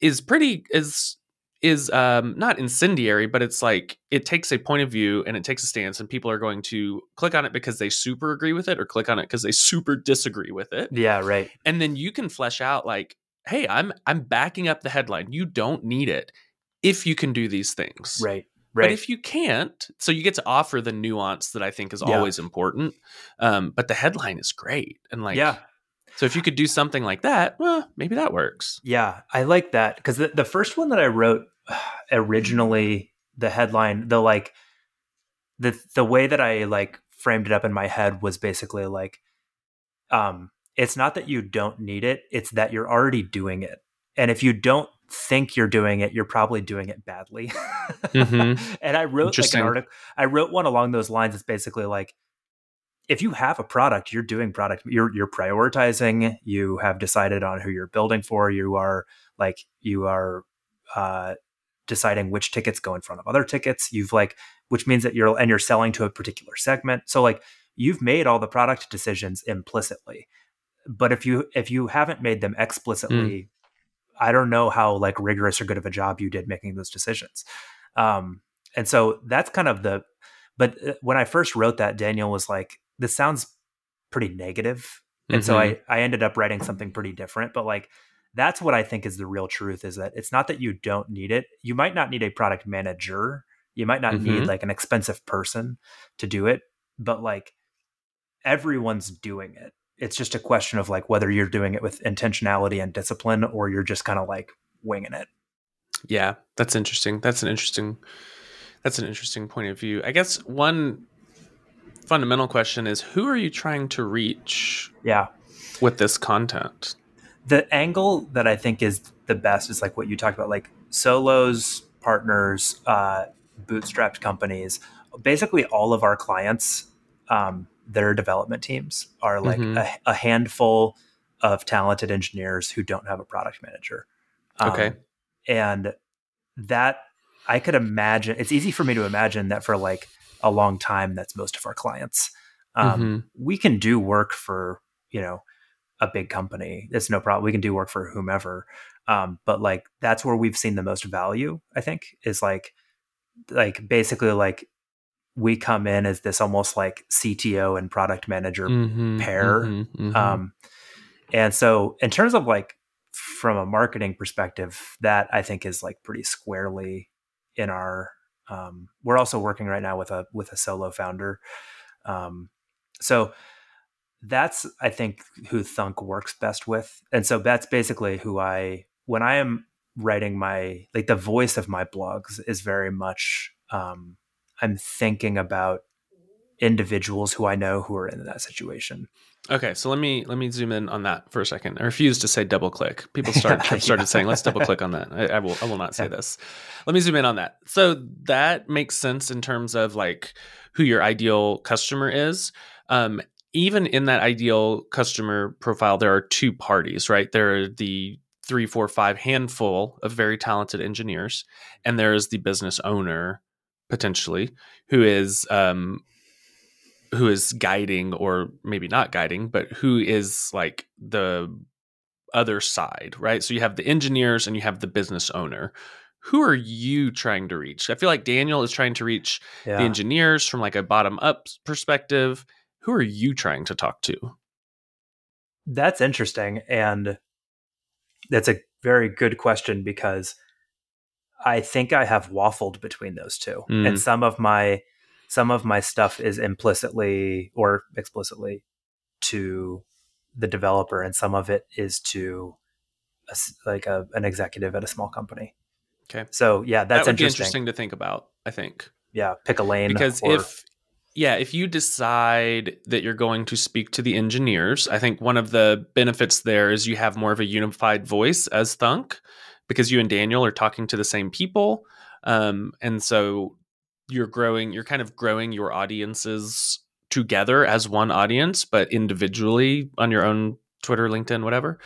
B: is pretty is is um not incendiary but it's like it takes a point of view and it takes a stance and people are going to click on it because they super agree with it or click on it because they super disagree with it
A: yeah, right.
B: and then you can flesh out like hey i'm i'm backing up the headline you don't need it if you can do these things
A: Right. Right.
B: but if you can't so you get to offer the nuance that i think is
A: Yeah.
B: always important um, but the headline is great and like
A: yeah.
B: so if you could do something like that well maybe that works
A: Yeah. I like that because the, the first one that I wrote originally, the headline, the like, the the way that I like framed it up in my head was basically like, um, it's not that you don't need it; it's that you're already doing it, and if you don't think you're doing it, you're probably doing it badly.
B: Mhm.
A: and I wrote like an article. I wrote one along those lines. It's basically like if you have a product, you're doing product. You're you're prioritizing. You have decided on who you're building for. You are like you are uh, deciding which tickets go in front of other tickets. You've like which means that you're and you're selling to a particular segment. So like you've made all the product decisions implicitly. But if you if you haven't made them explicitly, I don't know how like rigorous or good of a job you did making those decisions. Um, and so that's kind of the. But uh, when I first wrote that, Daniel was like, "This sounds pretty negative," and so I I ended up writing something pretty different. But like that's what I think is the real truth is that it's not that you don't need it. You might not need a product manager. You might not need
B: Mhm.
A: like an expensive person to do it, but like everyone's doing it. It's just a question of like whether you're doing it with intentionality and discipline or you're just kind of like winging it.
B: Yeah, that's interesting. That's an interesting that's an interesting point of view. I guess one fundamental question is who are you trying to reach
A: Yeah.
B: with this content?
A: The angle that I think is the best is like what you talked about, like solos, partners, uh, bootstrapped companies. Basically, all of our clients, um, their development teams are like
B: Mhm.
A: a, a handful of talented engineers who don't have a product manager. Um,
B: Okay.
A: and that I could imagine it's easy for me to imagine that for like a long time, that's most of our clients. Um,
B: Mm-hmm.
A: We can do work for, you know, a big company. It's no problem. We can do work for whomever. Um, but like that's where we've seen the most value, I think, is like like basically like we come in as this almost like CTO and product manager
B: Mhm,
A: pair.
B: mhm, mhm.
A: um, and so, in terms of like from a marketing perspective, that I think is like pretty squarely in our. Um, we're also working right now with a with a solo founder, um, so that's I think who Thunk works best with, and so that's basically who I when I am writing my like the voice of my blogs is very much um, I'm thinking about individuals who I know who are in that situation.
B: Okay, so let me let me zoom in on that for a second. I refuse to say double click. People start have started saying let's double click on that. I, I will I will not say this. Let me zoom in on that. So that makes sense in terms of like who your ideal customer is. Um, even in that ideal customer profile, there are two parties, right? There are the three, four, five handful of very talented engineers, and there is the business owner potentially who is um, who is guiding or maybe not guiding, but who is like the other side, right? So you have the engineers and you have the business owner. Who are you trying to reach? I feel like Daniel is trying to reach
A: Yeah.
B: the engineers from like a bottom up perspective. Who are you trying to talk to?
A: That's interesting. And that's a very good question because I think I have waffled between those two.
B: Mm.
A: And some of my some of my stuff is implicitly or explicitly to the developer and some of it is to a like a, an executive at a small company.
B: Okay.
A: So yeah, that's
B: that would be
A: interesting.
B: interesting to think about, I think.
A: Yeah, pick a lane
B: because
A: or-
B: if yeah if you decide that you're going to speak to the engineers i think one of the benefits there is you have more of a unified voice as thunk because you and daniel are talking to the same people um, and so you're growing you're kind of growing your audiences together as one audience but individually on your own twitter linkedin whatever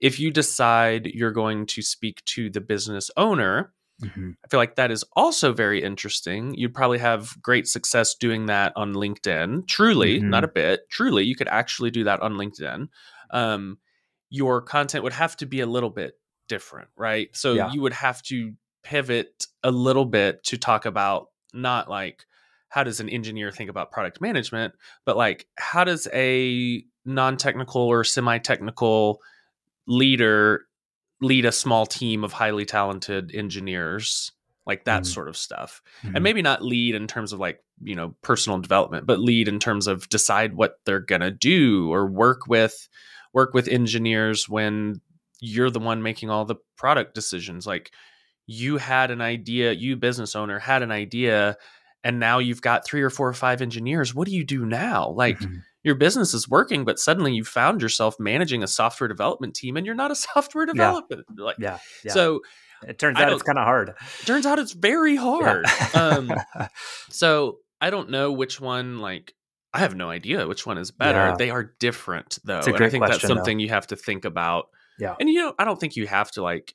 B: if you decide you're going to speak to the business owner
A: Mhm.
B: I feel like that is also very interesting. You'd probably have great success doing that on LinkedIn. Truly,
A: Mhm.
B: not a bit. Truly, you could actually do that on LinkedIn. Um, your content would have to be a little bit different, right? So
A: Yeah.
B: you would have to pivot a little bit to talk about not like how does an engineer think about product management, but like how does a non-technical or semi-technical leader lead a small team of highly talented engineers like that
A: Mhm.
B: sort of stuff
A: Mhm.
B: and maybe not lead in terms of like you know personal development but lead in terms of decide what they're gonna do or work with work with engineers when you're the one making all the product decisions like you had an idea you business owner had an idea and now you've got three or four or five engineers what do you do now like
A: Mhm.
B: your business is working but suddenly you found yourself managing a software development team and you're not a software developer like
A: yeah, yeah.
B: so
A: it turns
B: I
A: out it's kind of hard.
B: turns out it's very hard
A: Yeah.
B: um so i don't know which one like i have no idea which one is better
A: Yeah.
B: they are different though and i think that's
A: question, though.
B: something you have to think about
A: Yeah.
B: and you know i don't think you have to like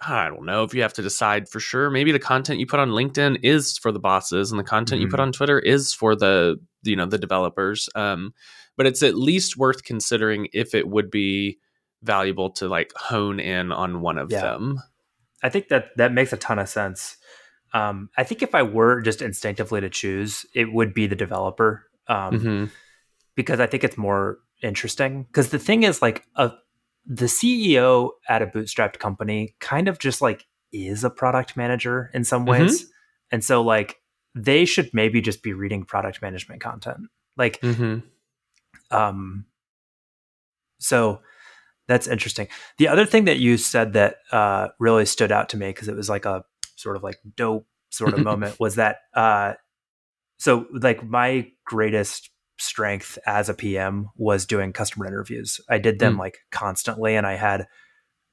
B: i don't know if you have to decide for sure maybe the content you put on linkedin is for the bosses and the content you put
A: Mhm.
B: on twitter is for the you know the developers um but it's at least worth considering if it would be valuable to like hone in on one of
A: Yeah.
B: them
A: I think that that makes a ton of sense. Um, I think if I were just instinctively to choose, it would be the developer um,
B: Mhm.
A: because I think it's more interesting. Because the thing is, like, a, the CEO at a bootstrapped company kind of just like is a product manager in some ways, and so like they should maybe just be reading product management content. Like,
B: Mhm.
A: um, so that's interesting. The other thing that you said that uh, really stood out to me because it was like a sort of like dope sort of moment was that uh, so like my greatest strength as a PM was doing customer interviews. I did them
B: Mm.
A: like constantly, and I had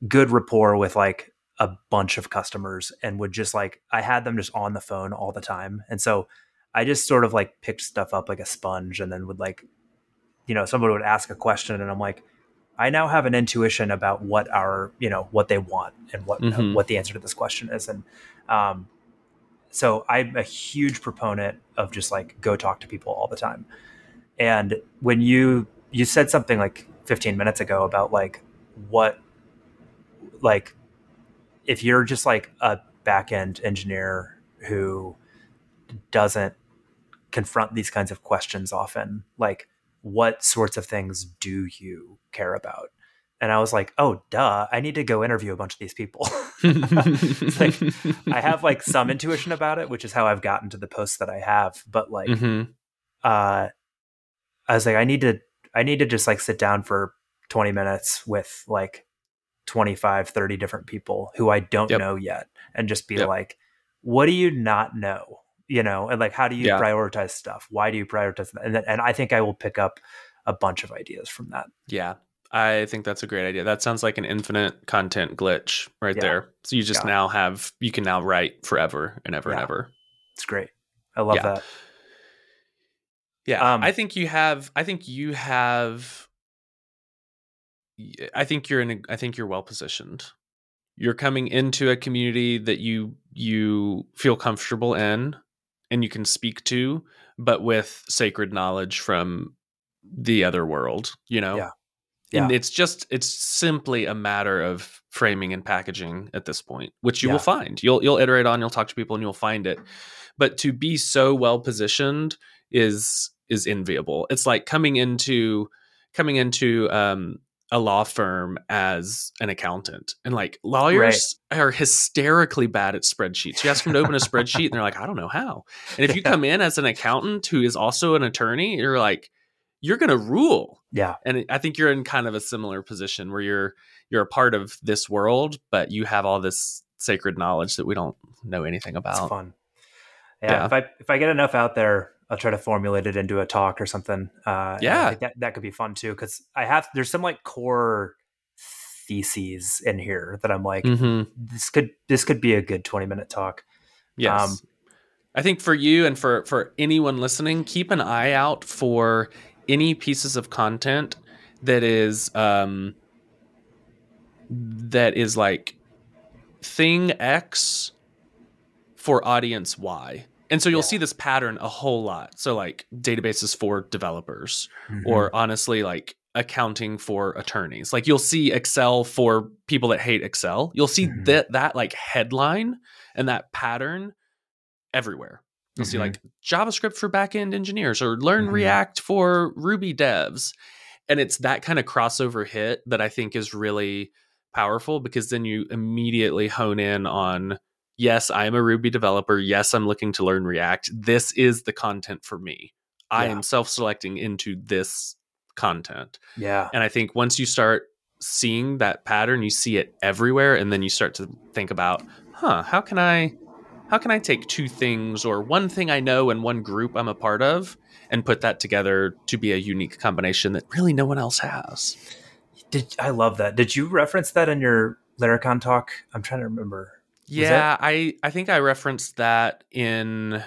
A: good rapport with like a bunch of customers, and would just like I had them just on the phone all the time, and so I just sort of like picked stuff up like a sponge, and then would like you know, someone would ask a question and I'm like, I now have an intuition about what our, you know, what they want and what
B: Mhm.
A: what the answer to this question is. And um, so I'm a huge proponent of just like go talk to people all the time. And when you you said something like 15 minutes ago about like what like if you're just like a back end engineer who doesn't confront these kinds of questions often, like what sorts of things do you care about? And I was like, oh, duh, I need to go interview a bunch of these people. It's like, I have like some intuition about it, which is how I've gotten to the posts that I have. But like,
B: Mhm.
A: uh, I was like, I need to, I need to just like sit down for 20 minutes with like 25, 30 different people who I don't
B: Yep.
A: know yet and just be
B: Yep.
A: like, what do you not know? You know, and like, how do you
B: Yeah.
A: prioritize stuff? Why do you prioritize that? And, then, and I think I will pick up a bunch of ideas from that.
B: Yeah. I think that's a great idea. That sounds like an infinite content glitch right
A: Yeah.
B: there. So you just
A: Yeah.
B: now have you can now write forever and ever and ever.
A: It's great. I love that.
B: Yeah.
A: Um,
B: I think you have I think you have I think you're in a, I think you're well positioned. You're coming into a community that you you feel comfortable in and you can speak to but with sacred knowledge from the other world, you know.
A: Yeah.
B: And it's just it's simply a matter of framing and packaging at this point, which you
A: Yeah.
B: will find. You'll you'll iterate on, you'll talk to people and you'll find it. But to be so well positioned is is enviable. It's like coming into coming into um a law firm as an accountant. And like lawyers are hysterically bad at spreadsheets. You ask them to open a spreadsheet and they're like, I don't know how. And if you come in as an accountant who is also an attorney, you're like, you're gonna rule
A: Yeah.
B: and I think you're in kind of a similar position where you're you're a part of this world, but you have all this sacred knowledge that we don't know anything
A: It's
B: about.
A: fun. Yeah,
B: Yeah.
A: If I if I get enough out there, I'll try to formulate it into a talk or something. Uh,
B: Yeah.
A: think that that could be fun too because I have there's some like core theses in here that I'm like
B: hmm
A: this could this could be a good 20 minute talk.
B: Yes.
A: Um,
B: I think for you and for for anyone listening, keep an eye out for any pieces of content that is um that is like thing X for audience Y. And so you'll
A: Yeah.
B: see this pattern a whole lot. So like databases for developers
A: Mm-hmm.
B: or honestly like accounting for attorneys. Like you'll see Excel for people that hate Excel. You'll see
A: Mhm.
B: that that like headline and that pattern everywhere. You'll see
A: Mhm.
B: like JavaScript for backend engineers or learn
A: Mhm.
B: React for Ruby devs. And it's that kind of crossover hit that I think is really powerful because then you immediately hone in on yes, I am a Ruby developer. Yes, I'm looking to learn React. This is the content for me. I am self-selecting into this content.
A: yeah,
B: And I think once you start seeing that pattern, you see it everywhere and then you start to think about, huh, how can I how can I take two things or one thing I know and one group I'm a part of and put that together to be a unique combination that really no one else has?
A: did I love that? Did you reference that in your Laracon talk? I'm trying to remember.
B: Yeah, I I think I referenced that in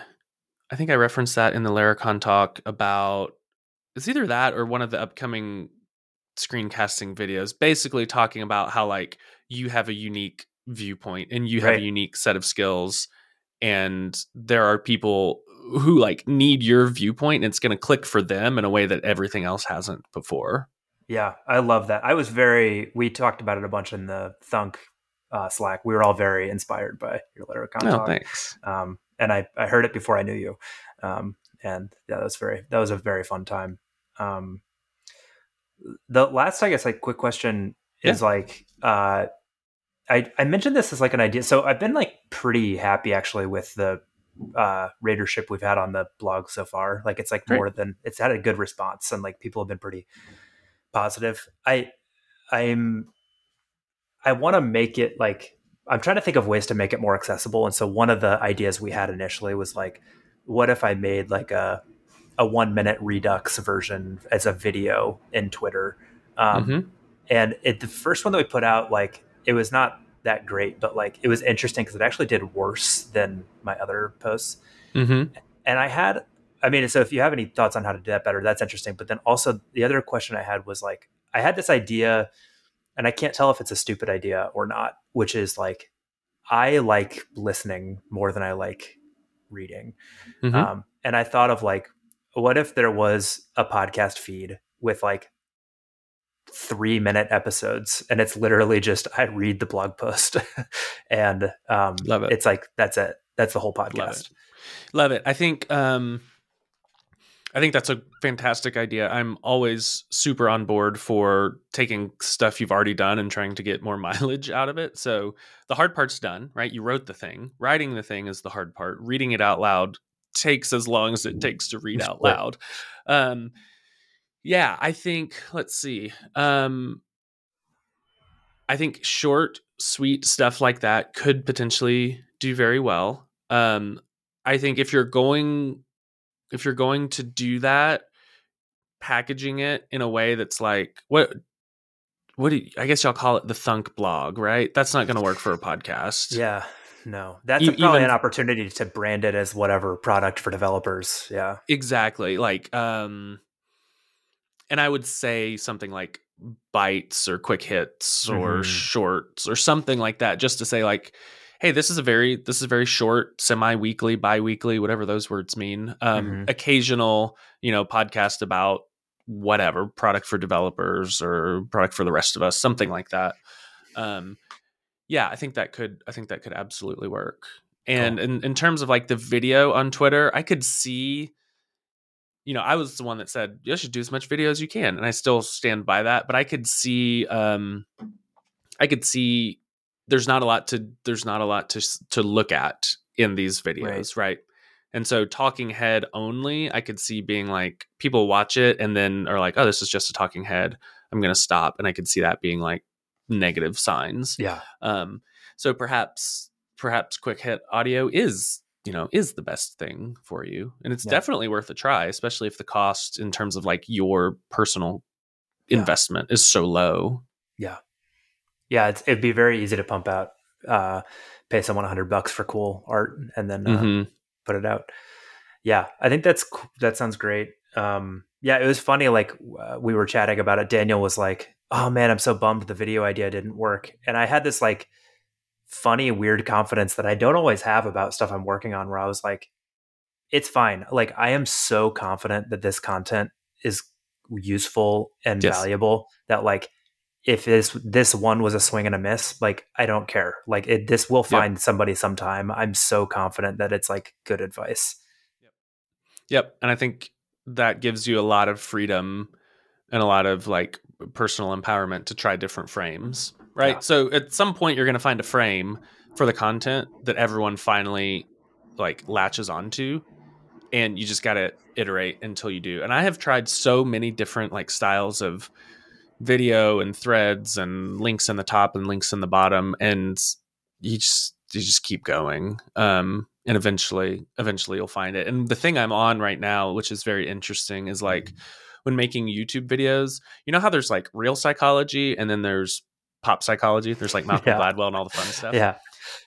B: I think I referenced that in the Laracon talk about it's either that or one of the upcoming screencasting videos basically talking about how like you have a unique viewpoint and you have
A: Right.
B: a unique set of skills and there are people who like need your viewpoint and it's going to click for them in a way that everything else hasn't before.
A: Yeah, I love that. I was very. We talked about it a bunch in the Thunk uh, Slack. We were all very inspired by your Laracon
B: Oh,
A: talk.
B: thanks.
A: um, and I, I heard it before I knew you, um, and yeah, that was very that was a very fun time. Um, the last, I guess, like quick question is like, uh, I I mentioned this as like an idea. So I've been like pretty happy actually with the uh, readership we've had on the blog so far. Like it's like
B: Great.
A: more than it's had a good response, and like people have been pretty positive. I I'm I want to make it like I'm trying to think of ways to make it more accessible. And so one of the ideas we had initially was like, what if I made like a a one minute Redux version as a video in Twitter? Um,
B: Mhm.
A: And it, the first one that we put out, like it was not that great, but like it was interesting because it actually did worse than my other posts.
B: Mhm.
A: And I had, I mean, so if you have any thoughts on how to do that better, that's interesting. But then also the other question I had was like, I had this idea, and I can't tell if it's a stupid idea or not, which is like I like listening more than I like reading.
B: Mhm.
A: Um, and I thought of like, what if there was a podcast feed with like three minute episodes and it's literally just I read the blog post and um,
B: Love it.
A: it's like that's it. That's the whole podcast.
B: Love it. Love it. I think um I think that's a fantastic idea. I'm always super on board for taking stuff you've already done and trying to get more mileage out of it. So the hard part's done, right? You wrote the thing. Writing the thing is the hard part. Reading it out loud takes as long as it takes to read out loud. Um yeah, I think let's see. Um I think short, sweet stuff like that could potentially do very well. Um, I think if you're going, if you're going to do that, packaging it in a way that's like what, what do you, I guess y'all call it the thunk blog, right? That's not going to work for a podcast.
A: Yeah. No, that's
B: E-
A: a- probably
B: even-
A: an opportunity to brand it as whatever product for developers. Yeah.
B: exactly. Like, um, and I would say something like bites or quick hits or
A: Mhm.
B: shorts or something like that, just to say like, hey, this is a very this is very short, semi-weekly, bi-weekly, whatever those words mean. Um,
A: Mhm.
B: occasional, you know, podcast about whatever product for developers or product for the rest of us, something like that. Um, yeah, I think that could I think that could absolutely work. And in, in terms of like the video on Twitter, I could see you know, I was the one that said you should do as much video as you can, and I still stand by that. But I could see, um, I could see there's not a lot to there's not a lot to to look at in these videos, right? And so talking head only, I could see being like people watch it and then are like, oh, this is just a talking head. I'm gonna stop, and I could see that being like negative signs.
A: Yeah.
B: Um, so perhaps perhaps quick hit audio is you know is the best thing for you, and it's
A: Yeah.
B: definitely worth a try, especially if the cost in terms of like your personal
A: Yeah.
B: investment is so low.
A: Yeah. It's, it'd be very easy to pump out, uh, pay someone a hundred bucks for cool art and then, uh,
B: Mhm.
A: put it out. Yeah, I think that's that sounds great. Um, yeah, it was funny. Like uh, we were chatting about it. Daniel was like, "Oh man, I'm so bummed the video idea didn't work," and I had this like funny, weird confidence that I don't always have about stuff I'm working on. Where I was like, "It's fine." Like I am so confident that this content is useful and
B: Yes.
A: valuable that like if this this one was a swing and a miss, like I don't care. Like it, this will find somebody sometime. I'm so confident that it's like good advice.
B: Yep. And I think that gives you a lot of freedom and a lot of like personal empowerment to try different frames. Right.
A: Yeah.
B: So at some point you're going to find a frame for the content that everyone finally like latches onto and you just got to iterate until you do. And I have tried so many different like styles of video and threads and links in the top and links in the bottom and you just you just keep going um and eventually eventually you'll find it and the thing i'm on right now which is very interesting is like when making youtube videos you know how there's like real psychology and then there's pop psychology there's like malcolm
A: Yeah.
B: gladwell and all the fun stuff
A: Yeah.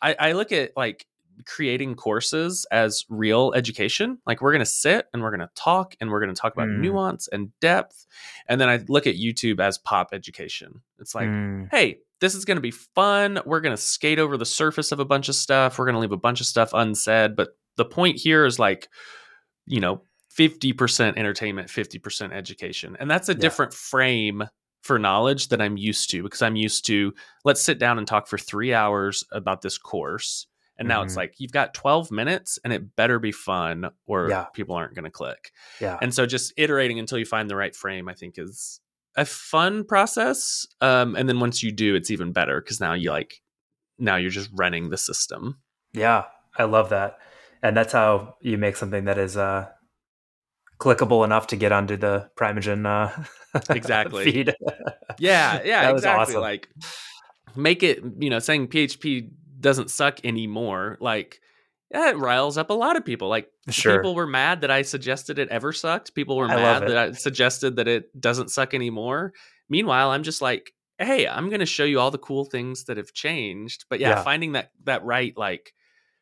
B: I, I look at like creating courses as real education. Like we're gonna sit and we're gonna talk and we're gonna talk about
A: Mm.
B: nuance and depth. And then I look at YouTube as pop education. It's like,
A: Mm,
B: hey, this is gonna be fun. We're gonna skate over the surface of a bunch of stuff. We're gonna leave a bunch of stuff unsaid. But the point here is like, you know, 50% entertainment, 50% education. And that's a
A: Yeah.
B: different frame for knowledge that I'm used to because I'm used to let's sit down and talk for three hours about this course. And now it's
A: Mhm.
B: like you've got 12 minutes and it better be fun or
A: Yeah.
B: people aren't going to click.
A: yeah.
B: And so just iterating until you find the right frame, I think is a fun process. Um, and then once you do, it's even better because now you like, now you're just running the system.
A: Yeah. I love that. And that's how you make something that is uh clickable enough to get onto the Primeagen uh
B: Exactly.
A: feed.
B: Yeah, yeah, exactly.
A: awesome.
B: Like make it, you know, saying PHP doesn't suck anymore. Like that riles up a lot of people. Like
A: Sure.
B: people were mad that I suggested it ever sucked. People were
A: I
B: mad that I suggested that it doesn't suck anymore. Meanwhile, I'm just like, hey, I'm going to show you all the cool things that have changed. But yeah,
A: Yeah.
B: finding that that right like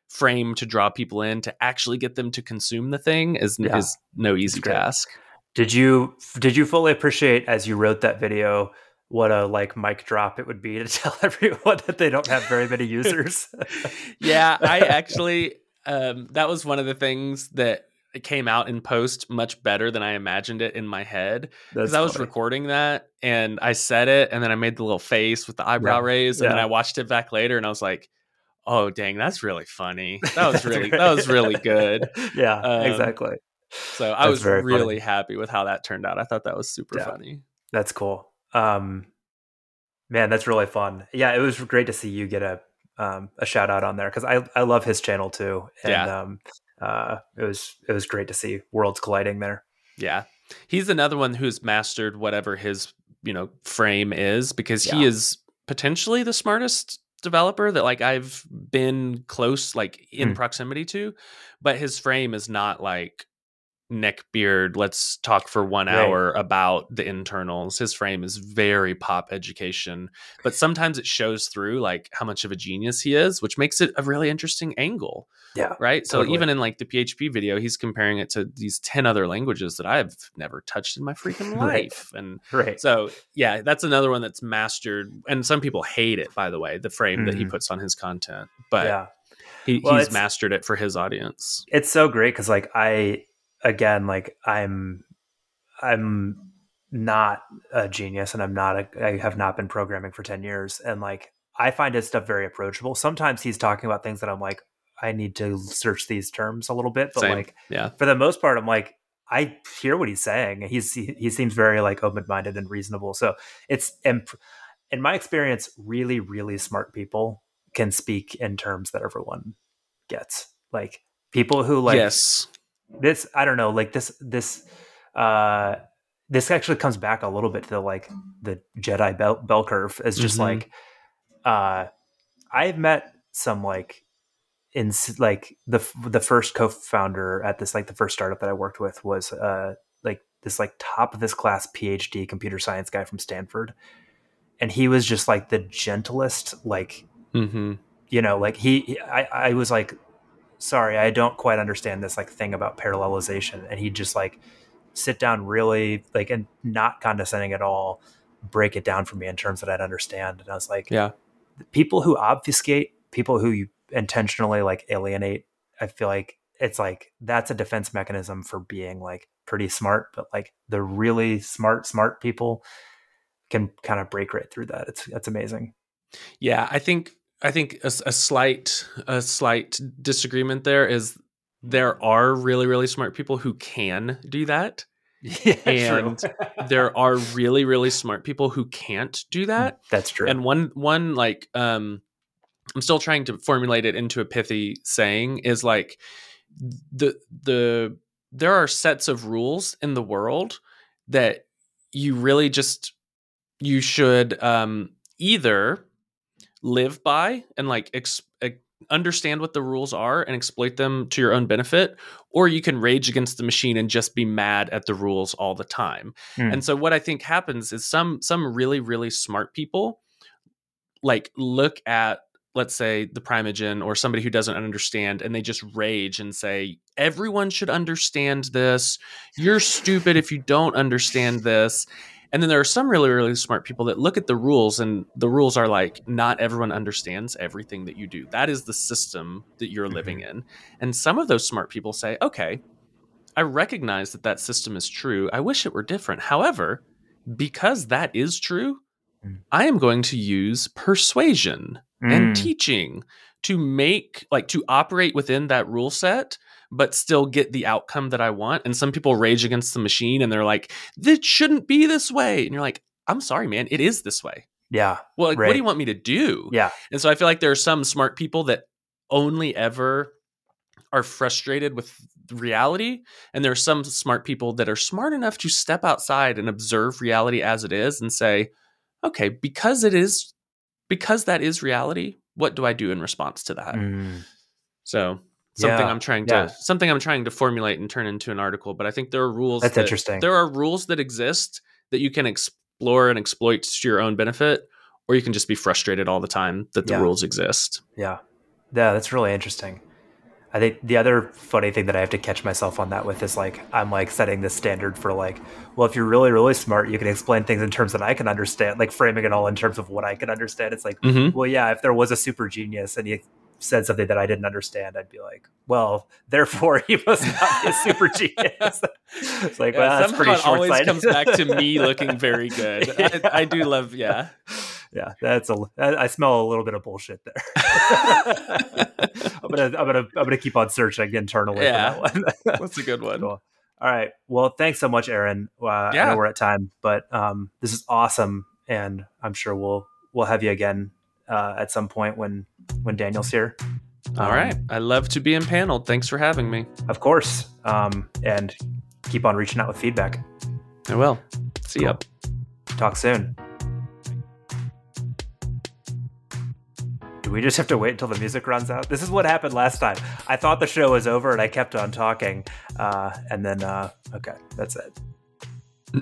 B: frame to draw people in to actually get them to consume the thing is
A: Yeah.
B: is no easy task.
A: Did you did you fully appreciate as you wrote that video what a like mic drop it would be to tell everyone that they don't have very many users?
B: yeah, I actually um, that was one of the things that came out in post much better than I imagined it in my head because I was funny. recording that and I said it and then I made the little face with the eyebrow yeah. raise and yeah. then I watched it back later and I was like, oh dang, that's really funny. That was really that was really good.
A: yeah, um, exactly.
B: So I that's was really funny. happy with how that turned out. I thought that was super yeah, funny.
A: That's cool. Um, man, that's really fun. Yeah, it was great to see you get a um, a shout out on there because I I love his channel too, and yeah. um, uh, it was it was great to see worlds colliding there.
B: Yeah, he's another one who's mastered whatever his you know frame is because yeah. he is potentially the smartest developer that like I've been close like in mm. proximity to, but his frame is not like neck beard let's talk for one right. hour about the internals his frame is very pop education but sometimes it shows through like how much of a genius he is which makes it a really interesting angle
A: yeah
B: right totally. so even in like the php video he's comparing it to these 10 other languages that i've never touched in my freaking life
A: right.
B: and
A: right
B: so yeah that's another one that's mastered and some people hate it by the way the frame mm-hmm. that he mm-hmm. puts on his content but yeah he, well, he's mastered it for his audience
A: it's so great because like i again, like I'm, I'm not a genius, and I'm not a. I have not been programming for ten years, and like I find his stuff very approachable. Sometimes he's talking about things that I'm like, I need to search these terms a little bit, but
B: Same.
A: like,
B: yeah,
A: for the most part, I'm like, I hear what he's saying. He's he, he seems very like open minded and reasonable. So it's in, in my experience, really really smart people can speak in terms that everyone gets. Like people who like
B: yes
A: this I don't know, like this this uh this actually comes back a little bit to the like the Jedi bell, bell curve is just mm-hmm. like uh I've met some like in like the the first co-founder at this like the first startup that I worked with was uh like this like top of this class PhD computer science guy from Stanford and he was just like the gentlest like
B: mm-hmm.
A: you know like he I I was like sorry, I don't quite understand this like thing about parallelization. And he'd just like sit down really like and not condescending at all, break it down for me in terms that I'd understand. And I was like,
B: yeah,
A: people who obfuscate, people who you intentionally like alienate, I feel like it's like that's a defense mechanism for being like pretty smart, but like the really smart, smart people can kind of break right through that. It's that's amazing.
B: Yeah, I think I think a, a, slight a slight disagreement there is there are really really smart people who can do that.
A: Yeah,
B: and there are really really smart people who can't do that.
A: That's true.
B: And one one like um I'm still trying to formulate it into a pithy saying is like the the there are sets of rules in the world that you really just you should um either live by and like ex- understand what the rules are and exploit them to your own benefit or you can rage against the machine and just be mad at the rules all the time. Mm. and so what i think happens is some some really really smart people like look at let's say the Primeagen or somebody who doesn't understand and they just rage and say everyone should understand this. You're stupid if you don't understand this and then there are some really, really smart people that look at the rules, and the rules are like, not everyone understands everything that you do. That is the system that you're mm-hmm. living in. And some of those smart people say, okay, I recognize that that system is true. I wish it were different. However, because that is true, mm. I am going to use persuasion mm. and teaching to make, like, to operate within that rule set but still get the outcome that I want. And some people rage against the machine and they're like, this shouldn't be this way. And you're like, I'm sorry, man, it is this way.
A: Yeah.
B: Well, like, right. what do you want me to do?
A: Yeah.
B: And so I feel like there are some smart people that only ever are frustrated with reality. And there are some smart people that are smart enough to step outside and observe reality as it is and say, okay, because it is, because that is reality, what do I do in response to that? Mm. So something yeah, I'm trying to yeah. something I'm trying to formulate and turn into an article. But I think there are rules.
A: That's
B: that,
A: interesting.
B: There are rules that exist that you can explore and exploit to your own benefit, or you can just be frustrated all the time that the yeah. rules exist.
A: Yeah, yeah, that's really interesting. I think the other funny thing that I have to catch myself on that with is like I'm like setting the standard for like, well, if you're really really smart, you can explain things in terms that I can understand, like framing it all in terms of what I can understand. It's like, mm-hmm. well, yeah, if there was a super genius and he said something that I didn't understand, I'd be like, well, therefore he must not be a super genius. it's like, yeah, well, that's pretty short
B: always comes back to me looking very good. I, I do love, yeah
A: yeah, that's a. I smell a little bit of bullshit there. I'm gonna, I'm gonna, I'm gonna keep on searching internally. Yeah,
B: that one. that's a good one. Cool.
A: All right. Well, thanks so much, Aaron. Uh, yeah. I know we're at time, but um, this is awesome, and I'm sure we'll we'll have you again uh, at some point when when Daniel's here.
B: All um, right. I love to be impaneled. Thanks for having me.
A: Of course. Um, and keep on reaching out with feedback.
B: I will. See cool. ya.
A: Talk soon. We just have to wait until the music runs out? This is what happened last time. I thought the show was over and I kept on talking. Uh, and then, uh, okay, that's it.